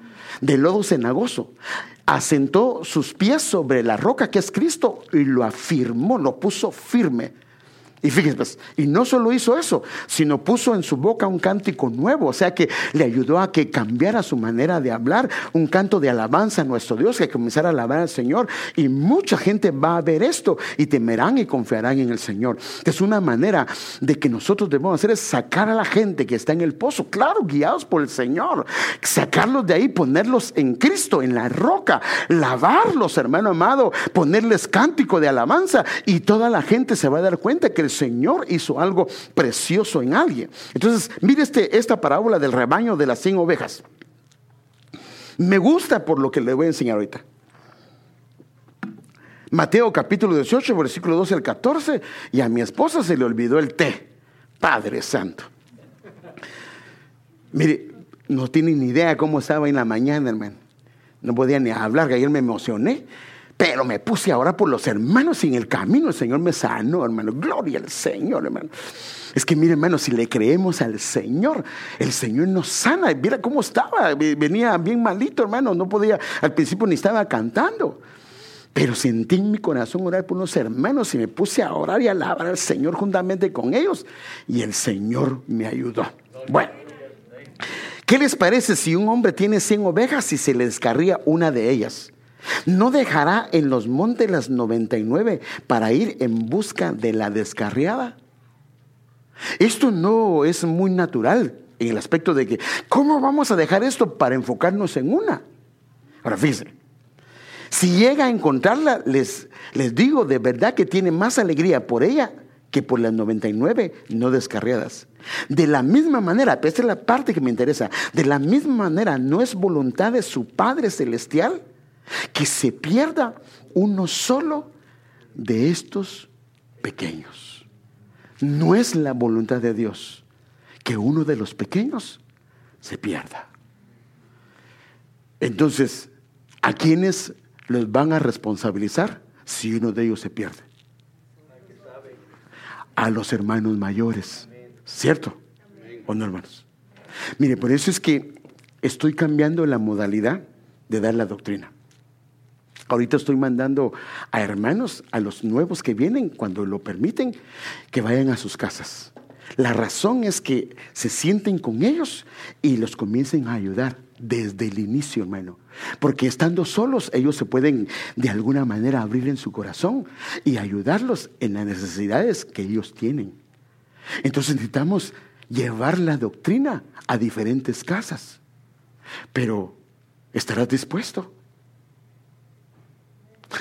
A: del lodo cenagoso. Asentó sus pies sobre la roca que es Cristo y lo afirmó, lo puso firme y fíjense, pues, y no solo hizo eso, sino puso en su boca un cántico nuevo, o sea que le ayudó a que cambiara su manera de hablar, un canto de alabanza a nuestro Dios, que comenzara a alabar al Señor. Y mucha gente va a ver esto y temerán y confiarán en el Señor. Es una manera de que nosotros debemos hacer es sacar a la gente que está en el pozo, claro, guiados por el Señor, sacarlos de ahí, ponerlos en Cristo, en la roca, lavarlos, hermano amado, ponerles cántico de alabanza y toda la gente se va a dar cuenta que Señor hizo algo precioso en alguien. Entonces, mire este, esta parábola del rebaño de las 100 ovejas. Me gusta por lo que le voy a enseñar ahorita. Mateo capítulo 18, versículo 12 al 14, y a mi esposa se le olvidó el té. Padre Santo. Mire, no tiene ni idea cómo estaba en la mañana, hermano. No podía ni hablar, que ayer me emocioné. Pero me puse ahora por los hermanos en el camino el Señor me sanó, hermano. Gloria al Señor, hermano. Es que mire, hermano, si le creemos al Señor, el Señor nos sana. Mira cómo estaba, venía bien malito, hermano. No podía, al principio ni estaba cantando. Pero sentí en mi corazón orar por unos hermanos y me puse a orar y a alabar al Señor juntamente con ellos. Y el Señor me ayudó. Bueno, ¿qué les parece si un hombre tiene 100 ovejas y se le descarría una de ellas? No dejará en los montes las 99 para ir en busca de la descarriada. Esto no es muy natural en el aspecto de que, ¿cómo vamos a dejar esto para enfocarnos en una? Ahora fíjense, si llega a encontrarla, les, les digo de verdad que tiene más alegría por ella que por las 99 no descarriadas. De la misma manera, esta es la parte que me interesa, de la misma manera no es voluntad de su Padre Celestial que se pierda uno solo de estos pequeños. No es la voluntad de Dios que uno de los pequeños se pierda. Entonces, ¿a quiénes los van a responsabilizar si uno de ellos se pierde? A los hermanos mayores, ¿cierto? ¿O no, hermanos? Mire, por eso es que estoy cambiando la modalidad de dar la doctrina. Ahorita estoy mandando a hermanos, a los nuevos que vienen, cuando lo permiten, que vayan a sus casas. La razón es que se sienten con ellos y los comiencen a ayudar desde el inicio, hermano. Porque estando solos, ellos se pueden de alguna manera abrir en su corazón y ayudarlos en las necesidades que ellos tienen. Entonces necesitamos llevar la doctrina a diferentes casas. Pero, ¿estarás dispuesto?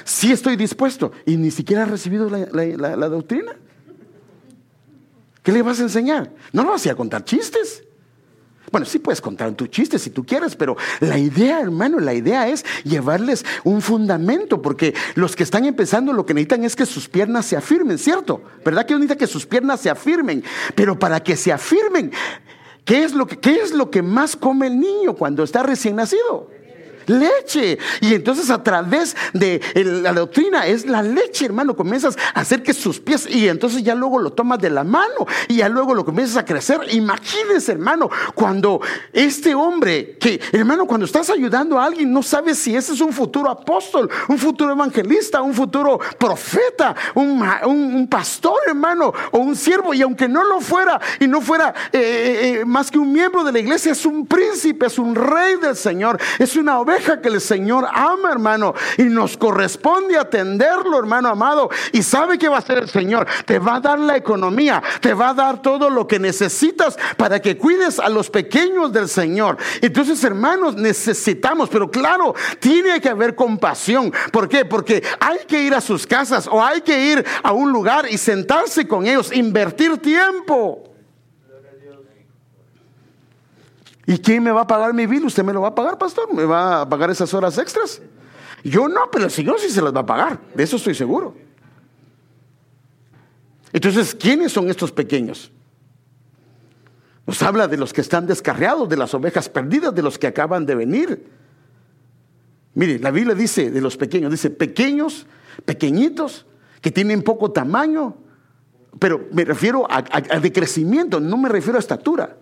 A: Sí estoy dispuesto y ni siquiera has recibido la doctrina. ¿Qué le vas a enseñar? No lo vas a contar chistes. Bueno, sí puedes contar tu chiste si tú quieres, pero la idea, hermano, la idea es llevarles un fundamento, porque los que están empezando lo que necesitan es que sus piernas se afirmen, ¿cierto? ¿Verdad que necesita que sus piernas se afirmen? Pero para que se afirmen, ¿qué es lo que, qué es lo que más come el niño cuando está recién nacido? Leche. Y entonces a través de la doctrina es la leche, hermano. Comienzas a hacer que sus pies y entonces ya luego lo tomas de la mano y ya luego lo comienzas a crecer. Imagínense, hermano, cuando este hombre, que hermano, cuando estás ayudando a alguien, no sabes si ese es un futuro apóstol, un futuro evangelista, un futuro profeta, un, pastor, hermano, o un siervo. Y aunque no lo fuera y no fuera eh, eh, eh, más que un miembro de la iglesia, es un príncipe, es un rey del Señor, es una oveja que el Señor ama, hermano, y nos corresponde atenderlo, hermano amado. Y sabe que va a hacer el Señor. Te va a dar la economía, te va a dar todo lo que necesitas para que cuides a los pequeños del Señor. Entonces, hermanos, necesitamos, pero claro, tiene que haber compasión. ¿Por qué? Porque hay que ir a sus casas o hay que ir a un lugar y sentarse con ellos, invertir tiempo. ¿Y quién me va a pagar mi bill? ¿Usted me lo va a pagar, pastor? ¿Me va a pagar esas horas extras? Yo no, pero el Señor sí se las va a pagar. De eso estoy seguro. Entonces, ¿quiénes son estos pequeños? Nos habla de los que están descarriados, de las ovejas perdidas, de los que acaban de venir. Mire, la Biblia dice de los pequeños, dice pequeños, pequeñitos, que tienen poco tamaño, pero me refiero a, a de crecimiento, no me refiero a estatura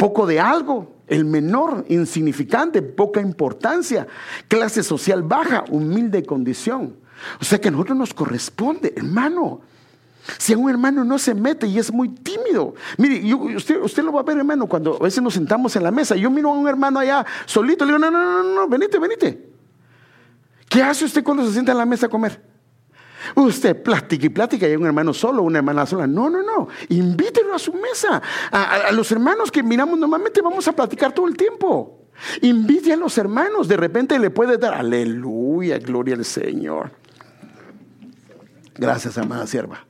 A: poco de algo, el menor, insignificante, poca importancia, clase social baja, humilde condición. O sea que a nosotros nos corresponde, hermano. Si a un hermano no se mete y es muy tímido, mire, usted, usted lo va a ver, hermano, cuando a veces nos sentamos en la mesa. Yo miro a un hermano allá solito, le digo, no, no, no, no, venite, venite. ¿Qué hace usted cuando se sienta en la mesa a comer? Usted plática y plática y hay un hermano solo, una hermana sola. No, no, no. Invítelo a su mesa. A, los hermanos que miramos normalmente vamos a platicar todo el tiempo. Invite a los hermanos. De repente le puede dar aleluya, gloria al Señor. Gracias, amada sierva.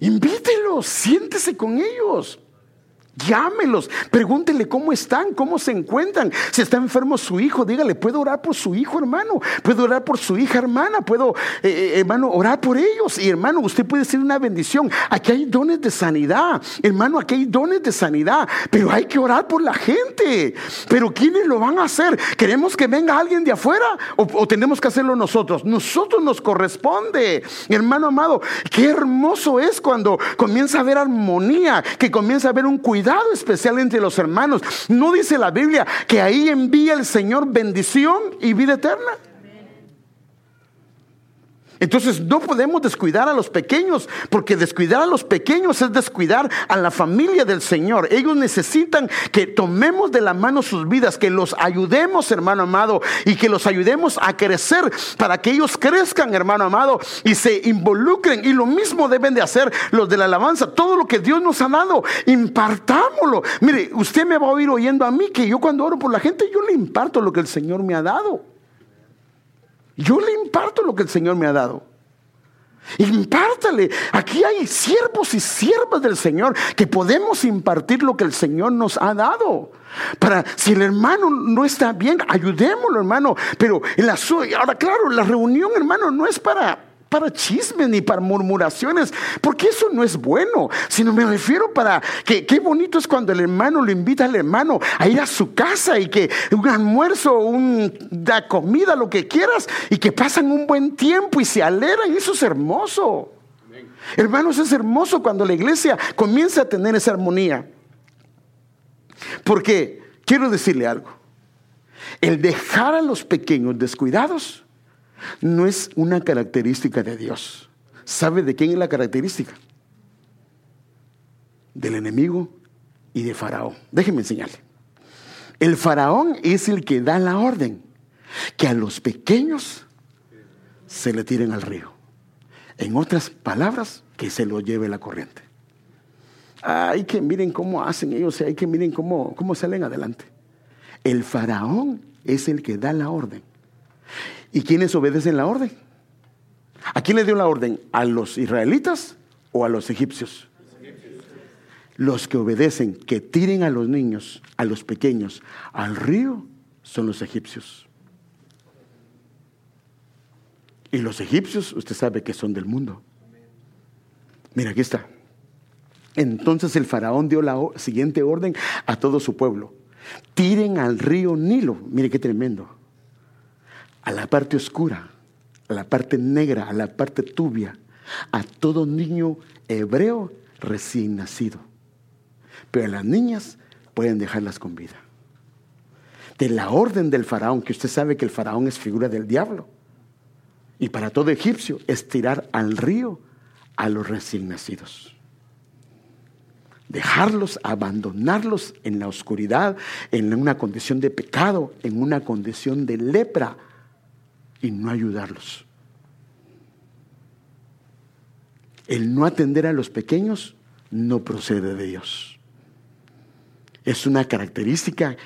A: Invítelos, siéntese con ellos. Llámelos, pregúntele cómo están, cómo se encuentran. Si está enfermo su hijo, dígale, puedo orar por su hijo, hermano. Puedo orar por su hija, hermana. Puedo, eh, eh, hermano, orar por ellos. Y hermano, usted puede ser una bendición. Aquí hay dones de sanidad. Hermano, aquí hay dones de sanidad. Pero hay que orar por la gente. Pero ¿quiénes lo van a hacer? ¿Queremos que venga alguien de afuera o, o tenemos que hacerlo nosotros? Nosotros nos corresponde. Hermano amado, qué hermoso es cuando comienza a haber armonía, que comienza a haber un cuidado especial entre los hermanos. ¿No dice la Biblia que ahí envía el Señor bendición y vida eterna? Entonces no podemos descuidar a los pequeños, porque descuidar a los pequeños es descuidar a la familia del Señor. Ellos necesitan que tomemos de la mano sus vidas, que los ayudemos, hermano amado, y que los ayudemos a crecer para que ellos crezcan, hermano amado, y se involucren. Y lo mismo deben de hacer los de la alabanza. Todo lo que Dios nos ha dado, impartámoslo. Mire, usted me va a oír oyendo a mí que yo cuando oro por la gente, yo le imparto lo que el Señor me ha dado. Yo le imparto lo que el Señor me ha dado. Impártale. Aquí hay siervos y siervas del Señor que podemos impartir lo que el Señor nos ha dado. Para si el hermano no está bien, ayudémoslo, hermano. Pero en la ahora claro, la reunión, hermano, no es para para chismes ni para murmuraciones, porque eso no es bueno, sino me refiero para que qué bonito es cuando el hermano lo invita al hermano a ir a su casa y que un almuerzo, una comida, lo que quieras, y que pasan un buen tiempo y se alegran, eso es hermoso. Hermanos, es hermoso cuando la iglesia comienza a tener esa armonía. Porque quiero decirle algo, el dejar a los pequeños descuidados no es una característica de Dios. ¿Sabe de quién es la característica? Del enemigo y de Faraón. Déjenme enseñarle. El faraón es el que da la orden que a los pequeños se le tiren al río. En otras palabras, que se lo lleve la corriente. Hay que miren cómo hacen ellos, hay que miren cómo, cómo salen adelante. El faraón es el que da la orden ¿Y quiénes obedecen la orden? ¿A quién le dio la orden? ¿A los israelitas o a los egipcios? Los que obedecen, que tiren a los niños, a los pequeños, al río, son los egipcios. Y los egipcios, usted sabe que son del mundo. Mira, aquí está. Entonces el faraón dio la siguiente orden a todo su pueblo. Tiren al río Nilo. Mire qué tremendo a la parte oscura, a la parte negra, a la parte tubia, a todo niño hebreo recién nacido. Pero a las niñas pueden dejarlas con vida. De la orden del faraón, que usted sabe que el faraón es figura del diablo. Y para todo egipcio es tirar al río a los recién nacidos. Dejarlos, abandonarlos en la oscuridad, en una condición de pecado, en una condición de lepra, y no ayudarlos. El no atender a los pequeños no procede de Dios. Es una característica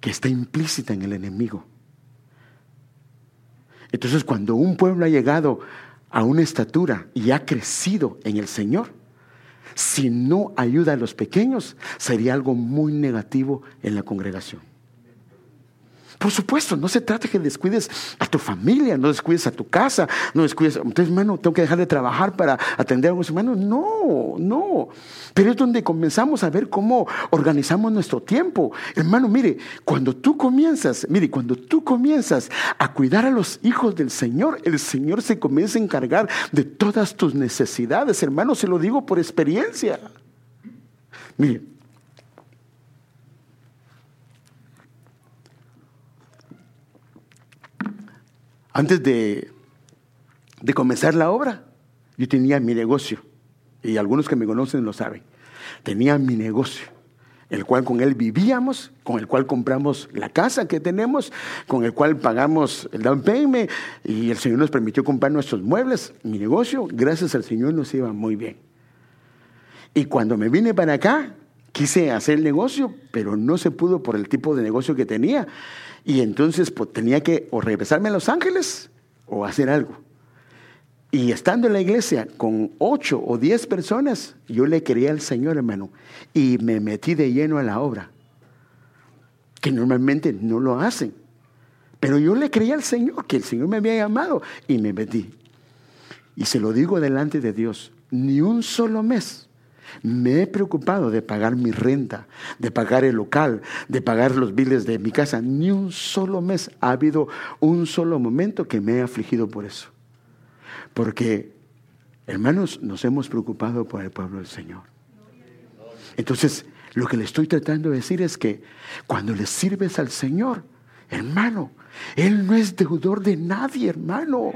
A: que está implícita en el enemigo. Entonces cuando un pueblo ha llegado a una estatura y ha crecido en el Señor, si no ayuda a los pequeños, sería algo muy negativo en la congregación. Por supuesto, no se trata que descuides a tu familia, no descuides a tu casa, no descuides, entonces, hermano, tengo que dejar de trabajar para atender a mis hermanos. No, no. Pero es donde comenzamos a ver cómo organizamos nuestro tiempo. Hermano, mire, cuando tú comienzas, mire, cuando tú comienzas a cuidar a los hijos del Señor, el Señor se comienza a encargar de todas tus necesidades. Hermano, se lo digo por experiencia. Mire, Antes de, comenzar la obra, yo tenía mi negocio, y algunos que me conocen lo saben. Tenía mi negocio, el cual con él vivíamos, con el cual compramos la casa que tenemos, con el cual pagamos el down payment, y el Señor nos permitió comprar nuestros muebles. Mi negocio, gracias al Señor, nos iba muy bien. Y cuando me vine para acá, quise hacer el negocio, pero no se pudo por el tipo de negocio que tenía. Y entonces pues, tenía que o regresarme a Los Ángeles o hacer algo. Y estando en la iglesia con ocho o diez personas, yo le quería al Señor, hermano, y me metí de lleno a la obra, que normalmente no lo hacen. Pero yo le creía al Señor, que el Señor me había llamado, y me metí. Y se lo digo delante de Dios, ni un solo mes me he preocupado de pagar mi renta, de pagar el local, de pagar los biles de mi casa. Ni un solo mes ha habido un solo momento que me he afligido por eso. Porque, hermanos, nos hemos preocupado por el pueblo del Señor. Entonces, lo que le estoy tratando de decir es que cuando le sirves al Señor, Hermano, Él no es deudor de nadie, hermano.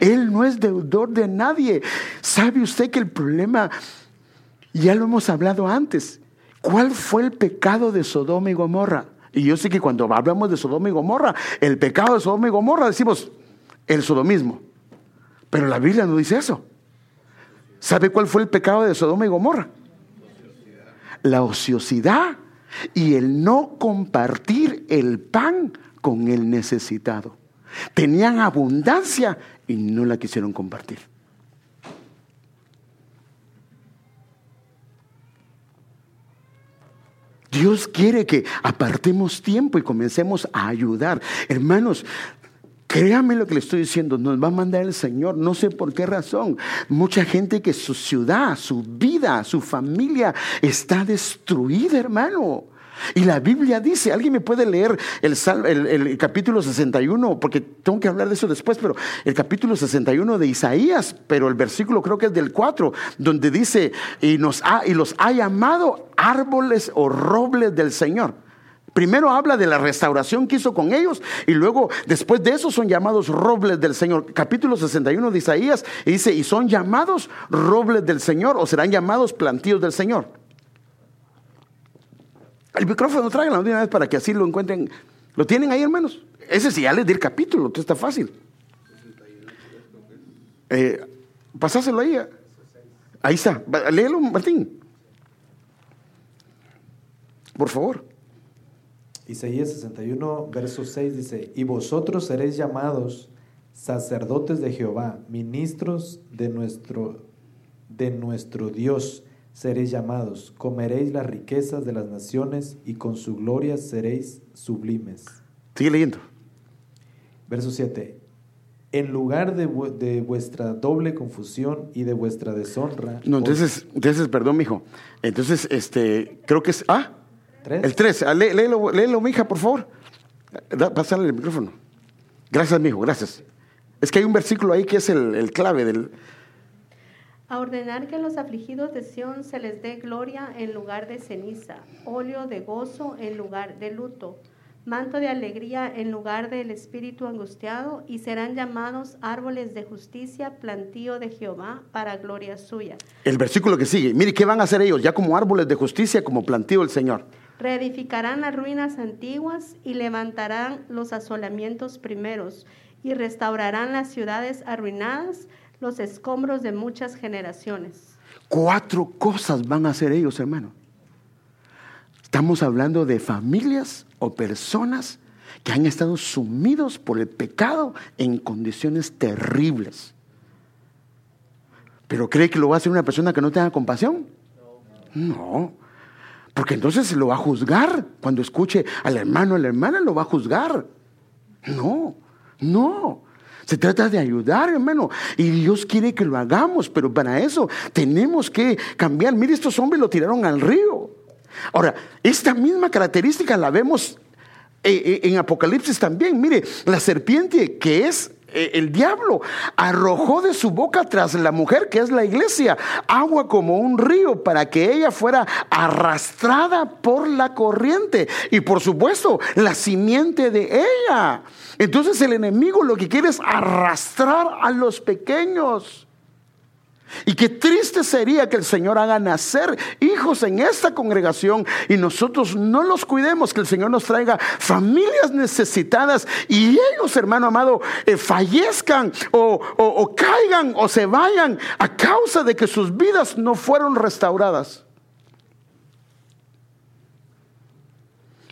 A: Él no es deudor de nadie. ¿Sabe usted que el problema, ya lo hemos hablado antes, cuál fue el pecado de Sodoma y Gomorra? Y yo sé que cuando hablamos de Sodoma y Gomorra, el pecado de Sodoma y Gomorra decimos el sodomismo. Pero la Biblia no dice eso. ¿Sabe cuál fue el pecado de Sodoma y Gomorra? La ociosidad y el no compartir el pan con el necesitado. Tenían abundancia y no la quisieron compartir. Dios quiere que apartemos tiempo y comencemos a ayudar. Hermanos, Créame lo que le estoy diciendo, nos va a mandar el Señor, no sé por qué razón. Mucha gente que su ciudad, su vida, su familia está destruida, hermano. Y la Biblia dice, alguien me puede leer el, el, capítulo 61, porque tengo que hablar de eso después, pero el capítulo 61 de Isaías, pero el versículo creo que es del 4, donde dice, y, nos ha, y los ha llamado árboles o robles del Señor. Primero habla de la restauración que hizo con ellos y luego después de eso son llamados robles del Señor. Capítulo 61 de Isaías dice, y son llamados robles del Señor o serán llamados plantíos del Señor. El micrófono tráiganlo una vez para que así lo encuentren. ¿Lo tienen ahí, hermanos? Ese sí, ya les di el capítulo, entonces está fácil. Eh, pasáselo ahí. Ahí está. Léelo, Martín. Por favor.
B: Isaías 61, verso 6 dice, y vosotros seréis llamados sacerdotes de Jehová, ministros de nuestro, de nuestro Dios seréis llamados, comeréis las riquezas de las naciones y con su gloria seréis sublimes.
A: Sigue leyendo.
B: Verso 7. En lugar de, de, vuestra doble confusión y de vuestra deshonra.
A: No, entonces, entonces perdón, mijo. Entonces, este, creo que es. Ah, el 3. Ah, léelo, léelo, mi hija, por favor. Pásale el micrófono. Gracias, mi hijo, gracias. Es que hay un versículo ahí que es el, el clave del.
C: A ordenar que a los afligidos de Sión se les dé gloria en lugar de ceniza, óleo de gozo en lugar de luto, manto de alegría en lugar del espíritu angustiado, y serán llamados árboles de justicia, plantío de Jehová, para gloria suya.
A: El versículo que sigue, mire, ¿qué van a hacer ellos? Ya como árboles de justicia, como plantío del Señor.
C: Reedificarán las ruinas antiguas y levantarán los asolamientos primeros y restaurarán las ciudades arruinadas, los escombros de muchas generaciones.
A: Cuatro cosas van a hacer ellos, hermano. Estamos hablando de familias o personas que han estado sumidos por el pecado en condiciones terribles. ¿Pero cree que lo va a hacer una persona que no tenga compasión? No. Porque entonces lo va a juzgar. Cuando escuche al hermano, a la hermana lo va a juzgar. No, no. Se trata de ayudar, hermano. Y Dios quiere que lo hagamos, pero para eso tenemos que cambiar. Mire, estos hombres lo tiraron al río. Ahora, esta misma característica la vemos eh, eh, en Apocalipsis también. Mire, la serpiente que es el diablo arrojó de su boca tras la mujer, que es la iglesia, agua como un río para que ella fuera arrastrada por la corriente y por supuesto la simiente de ella. Entonces el enemigo lo que quiere es arrastrar a los pequeños. Y qué triste sería que el Señor haga nacer hijos en esta congregación y nosotros no los cuidemos, que el Señor nos traiga familias necesitadas y ellos, hermano amado, eh, fallezcan o, o caigan o se vayan a causa de que sus vidas no fueron restauradas.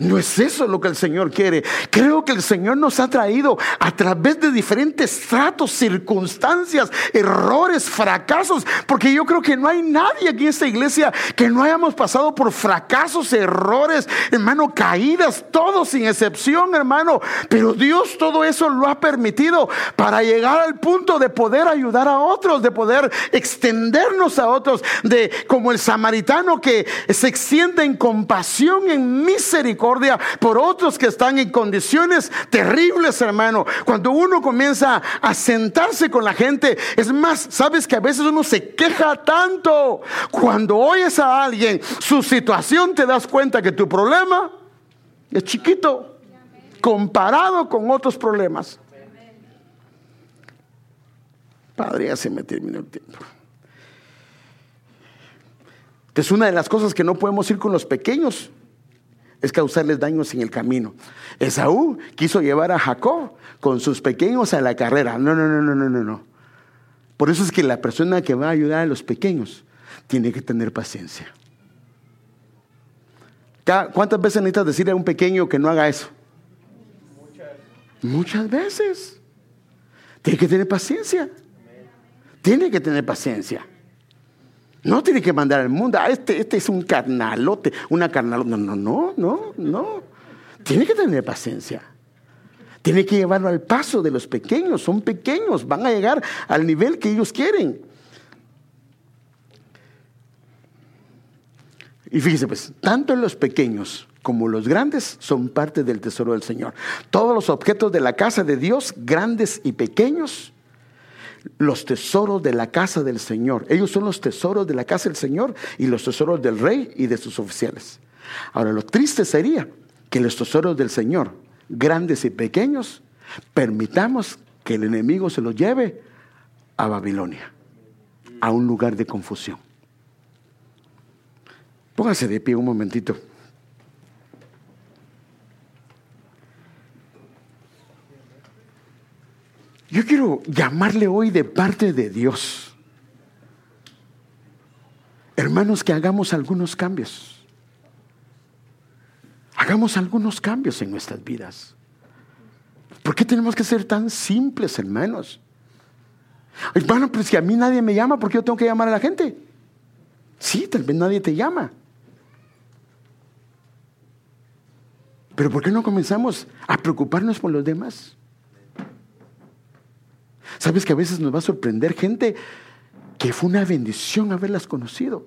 A: No es eso lo que el Señor quiere. Creo que el Señor nos ha traído a través de diferentes tratos, circunstancias, errores, fracasos, porque yo creo que no hay nadie aquí en esta iglesia que no hayamos pasado por fracasos, errores, hermano, caídas, todos sin excepción, hermano. Pero Dios todo eso lo ha permitido para llegar al punto de poder ayudar a otros, de poder extendernos a otros, de como el samaritano que se extiende en compasión, en misericordia por otros que están en condiciones terribles, hermano. Cuando uno comienza a sentarse con la gente, es más, sabes que a veces uno se queja tanto. Cuando oyes a alguien su situación, te das cuenta que tu problema es chiquito. comparado con otros problemas. Padre, ya se me terminó el tiempo. Entonces, una de las cosas que no podemos ir con los pequeños es causarles daños en el camino. Esaú quiso llevar a Jacob con sus pequeños a la carrera. No, no, no, no, no, no. Por eso es que la persona que va a ayudar a los pequeños tiene que tener paciencia. ¿Cuántas veces necesitas decirle a un pequeño que no haga eso? Muchas veces. Tiene que tener paciencia. Tiene que tener paciencia. No tiene que mandar al mundo. Ah, este, este es un carnalote, una carnalote. No, no, no, no, no. Tiene que tener paciencia. Tiene que llevarlo al paso de los pequeños. Son pequeños, van a llegar al nivel que ellos quieren. Y fíjese pues, tanto los pequeños como los grandes son parte del tesoro del Señor. Todos los objetos de la casa de Dios, grandes y pequeños, los tesoros de la casa del Señor. Ellos son los tesoros de la casa del Señor y los tesoros del rey y de sus oficiales. Ahora, lo triste sería que los tesoros del Señor, grandes y pequeños, permitamos que el enemigo se los lleve a Babilonia, a un lugar de confusión. Póngase de pie un momentito. Yo quiero llamarle hoy de parte de Dios. Hermanos, que hagamos algunos cambios. Hagamos algunos cambios en nuestras vidas. ¿Por qué tenemos que ser tan simples, hermanos? Hermano, pero si a mí nadie me llama, ¿por qué yo tengo que llamar a la gente? Sí, tal vez nadie te llama. Pero ¿por qué no comenzamos a preocuparnos por los demás? Sabes que a veces nos va a sorprender gente que fue una bendición haberlas conocido.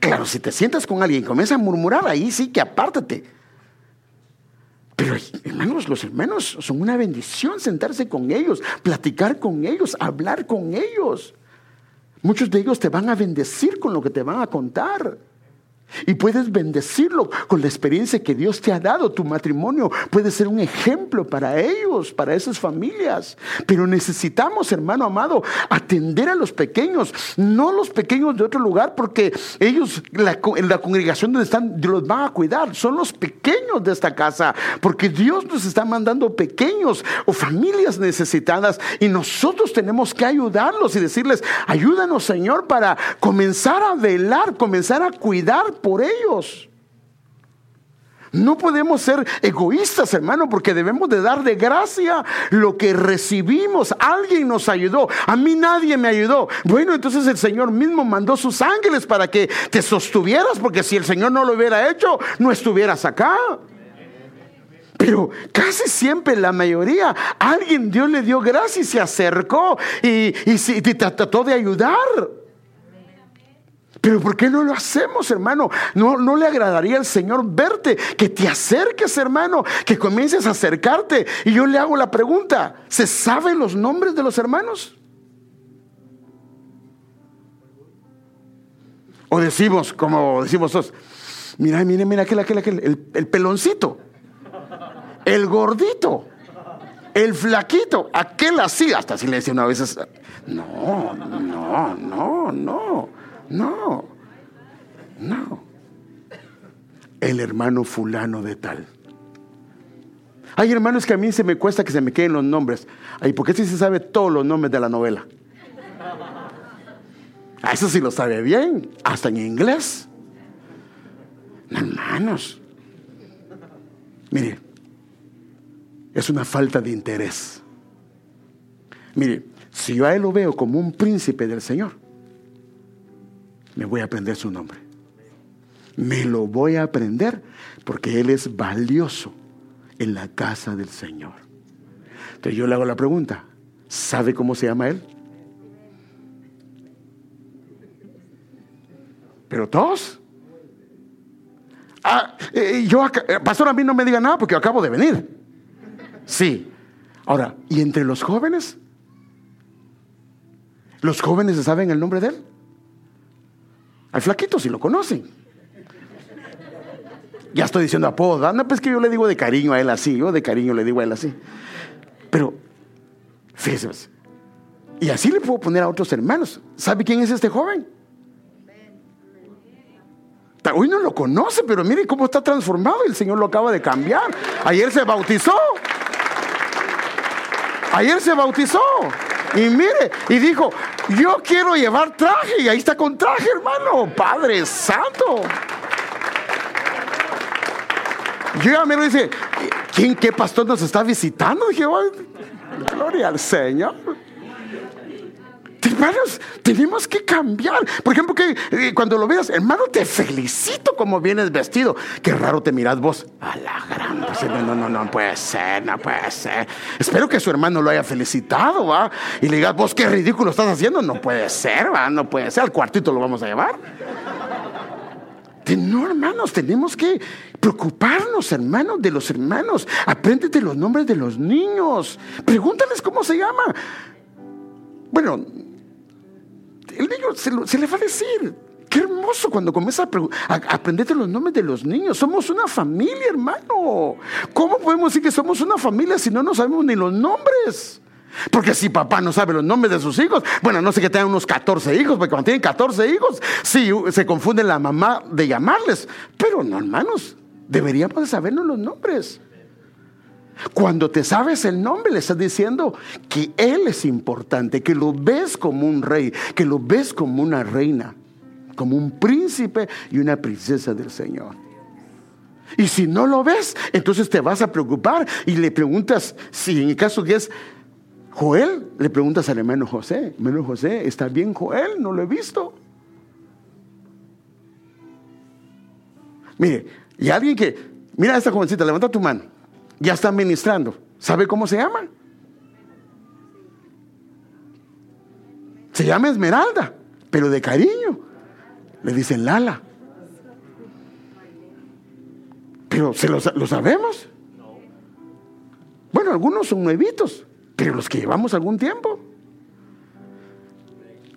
A: Claro, si te sientas con alguien y comienzas a murmurar, ahí sí que apártate. Pero hermanos, los hermanos son una bendición sentarse con ellos, platicar con ellos, hablar con ellos. Muchos de ellos te van a bendecir con lo que te van a contar. Y puedes bendecirlo con la experiencia que Dios te ha dado. Tu matrimonio puede ser un ejemplo para ellos, para esas familias. Pero necesitamos, hermano amado, atender a los pequeños, no los pequeños de otro lugar, porque ellos, en la congregación donde están, los van a cuidar. Son los pequeños de esta casa, porque Dios nos está mandando pequeños o familias necesitadas y nosotros tenemos que ayudarlos y decirles, ayúdanos Señor para comenzar a velar, comenzar a cuidar por ellos. No podemos ser egoístas, hermano, porque debemos de dar de gracia lo que recibimos. Alguien nos ayudó. A mí nadie me ayudó. Bueno, entonces el Señor mismo mandó sus ángeles para que te sostuvieras, porque si el Señor no lo hubiera hecho, no estuvieras acá. Pero casi siempre, la mayoría, alguien Dios le dio gracia y se acercó y, y, trató de ayudar. Pero ¿por qué no lo hacemos, hermano? No, no le agradaría al Señor verte, que te acerques, hermano, que comiences a acercarte. Y yo le hago la pregunta, ¿se saben los nombres de los hermanos? O decimos, como decimos todos, mira, mira, mira, aquel, aquel, aquel, el, el peloncito, el gordito, el flaquito, aquel así, hasta así le decía una vez, no, no, no, no. No, no. El hermano fulano de tal. Hay hermanos que a mí se me cuesta que se me queden los nombres. Ay, porque si se sabe todos los nombres de la novela. A eso sí lo sabe bien, hasta en inglés. Hermanos, mire, es una falta de interés. Mire, si yo a él lo veo como un príncipe del Señor, me voy a aprender su nombre. Me lo voy a aprender porque Él es valioso en la casa del Señor. Entonces yo le hago la pregunta, ¿sabe cómo se llama Él? Pero todos. Ah, eh, yo, eh, pastor, a mí no me diga nada porque acabo de venir. Sí. Ahora, ¿y entre los jóvenes? ¿Los jóvenes saben el nombre de Él? Al flaquito si lo conocen. Ya estoy diciendo apodo. No, pues que yo le digo de cariño a él así. Yo de cariño le digo a él así. Pero, fíjese. pues, Y así le puedo poner a otros hermanos. ¿Sabe quién es este joven? Hoy no lo conoce, pero mire cómo está transformado. El Señor lo acaba de cambiar. Ayer se bautizó. Ayer se bautizó. Y mire, y dijo, yo quiero llevar traje. Y ahí está con traje, hermano. Padre Santo. Yo ya me lo dice, ¿quién, qué pastor nos está visitando? Dije, "Ay, gloria al Señor. Hermanos, tenemos que cambiar. Por ejemplo, que eh, cuando lo veas, hermano, te felicito como vienes vestido. Qué raro te miras vos. A la gran. no, no, no, no puede ser, no puede ser. Espero que su hermano lo haya felicitado, ¿va? Y le digas, vos qué ridículo estás haciendo. No puede ser, ¿va? No puede ser. Al cuartito lo vamos a llevar. No, hermanos, tenemos que preocuparnos, hermanos, de los hermanos. Apréndete los nombres de los niños. Pregúntales cómo se llama. Bueno, el niño se, le va a decir. Qué hermoso cuando comienza a, a- aprenderte los nombres de los niños. Somos una familia, hermano. ¿Cómo podemos decir que somos una familia si no nos sabemos ni los nombres? Porque si papá no sabe los nombres de sus hijos, bueno, no sé que tengan unos 14 hijos, porque cuando tienen 14 hijos, sí, se confunde la mamá de llamarles. Pero no, hermanos, deberíamos de sabernos los nombres. Cuando te sabes el nombre, le estás diciendo que Él es importante, que lo ves como un rey, que lo ves como una reina, como un príncipe y una princesa del Señor. Y si no lo ves, entonces te vas a preocupar y le preguntas, si en el caso que es Joel, le preguntas al hermano José, hermano José, ¿está bien Joel? No lo he visto. Mire, y alguien que, mira a esta jovencita, levanta tu mano, ya está ministrando, ¿sabe cómo se llama? Se llama Esmeralda, pero de cariño. Le dicen Lala. Pero ¿se lo, lo sabemos? Bueno, algunos son nuevitos, pero los que llevamos algún tiempo.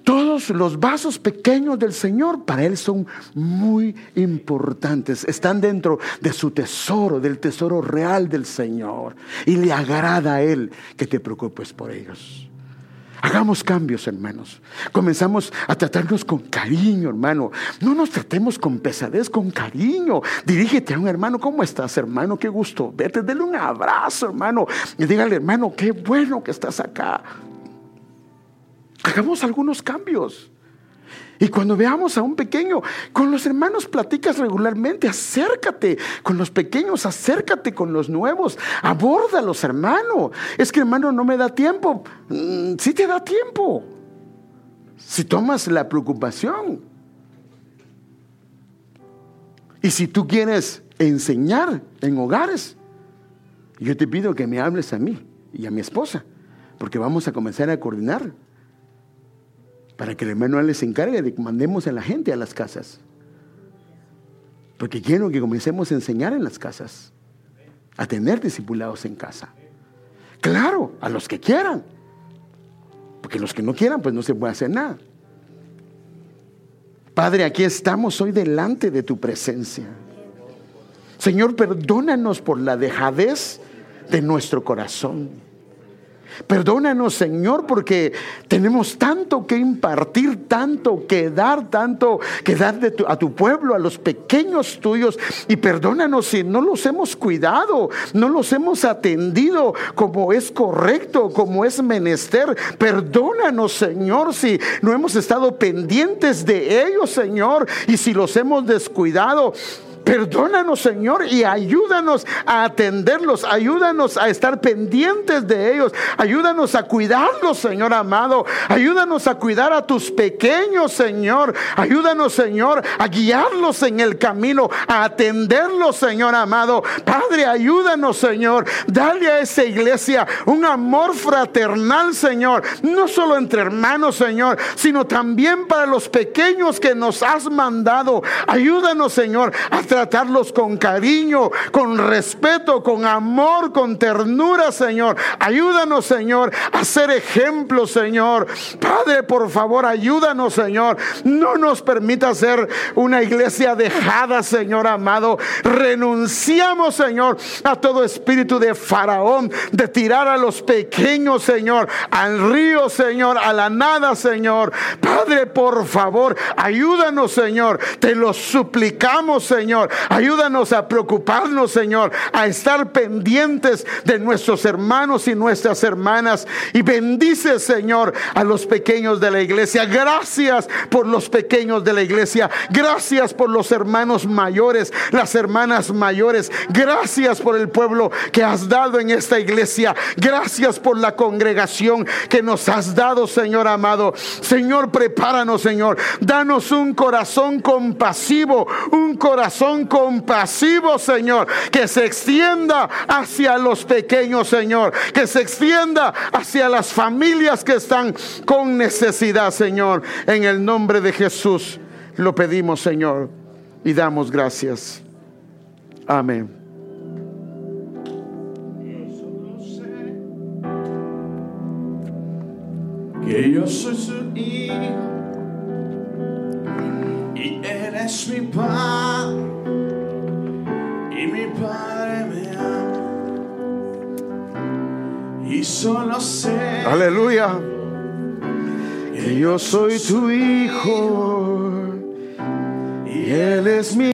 A: Todos los vasos pequeños del Señor para Él son muy importantes. Están dentro de su tesoro, del tesoro real del Señor. Y le agrada a Él que te preocupes por ellos. Hagamos cambios, hermanos. Comenzamos a tratarnos con cariño, hermano. No nos tratemos con pesadez, con cariño. Dirígete a un hermano, ¿cómo estás, hermano? Qué gusto verte. Dele un abrazo, hermano. Y dígale, hermano, qué bueno que estás acá. Hagamos algunos cambios. Y cuando veamos a un pequeño, con los hermanos platicas regularmente, acércate con los pequeños, acércate con los nuevos, abórdalos, hermano. Es que hermano no me da tiempo. Mm, sí te da tiempo. Si tomas la preocupación. Y si tú quieres enseñar en hogares, yo te pido que me hables a mí y a mi esposa, porque vamos a comenzar a coordinar para que el hermano les encargue de que mandemos a la gente a las casas. Porque quiero que comencemos a enseñar en las casas, a tener discipulados en casa. Claro, a los que quieran. Porque los que no quieran, pues no se puede hacer nada. Padre, aquí estamos hoy delante de tu presencia. Señor, perdónanos por la dejadez de nuestro corazón. Perdónanos, Señor, porque tenemos tanto que impartir, tanto que dar, tanto que dar a tu pueblo, a los pequeños tuyos. Y perdónanos si no los hemos cuidado, no los hemos atendido como es correcto, como es menester. Perdónanos, Señor, si no hemos estado pendientes de ellos, Señor, y si los hemos descuidado. Perdónanos, Señor, y ayúdanos a atenderlos, ayúdanos a estar pendientes de ellos, ayúdanos a cuidarlos, Señor amado, ayúdanos a cuidar a tus pequeños, Señor, ayúdanos, Señor, a guiarlos en el camino, a atenderlos, Señor amado. Padre, ayúdanos, Señor, dale a esa iglesia un amor fraternal, Señor, no solo entre hermanos, Señor, sino también para los pequeños que nos has mandado. Ayúdanos, Señor, a tratarlos con cariño, con respeto, con amor, con ternura, Señor. Ayúdanos, Señor, a ser ejemplos, Señor. Padre, por favor, ayúdanos, Señor. No nos permita ser una iglesia dejada, Señor amado. Renunciamos, Señor, a todo espíritu de faraón, de tirar a los pequeños, Señor, al río, Señor, a la nada, Señor. Padre, por favor, ayúdanos, Señor. Te lo suplicamos, Señor. Ayúdanos a preocuparnos, Señor, a estar pendientes de nuestros hermanos y nuestras hermanas. Y bendice, Señor, a los pequeños de la iglesia. Gracias por los pequeños de la iglesia. Gracias por los hermanos mayores, las hermanas mayores. Gracias por el pueblo que has dado en esta iglesia. Gracias por la congregación que nos has dado, Señor amado. Señor, prepáranos, Señor. Danos un corazón compasivo, un corazón compasivo, Señor, que se extienda hacia los pequeños, Señor, que se extienda hacia las familias que están con necesidad, Señor. En el nombre de Jesús lo pedimos, Señor, y damos gracias. Amén.
D: que yo soy su hijo y él es mi padre y solo sé
A: Aleluya. Que yo soy tu hijo y él es mi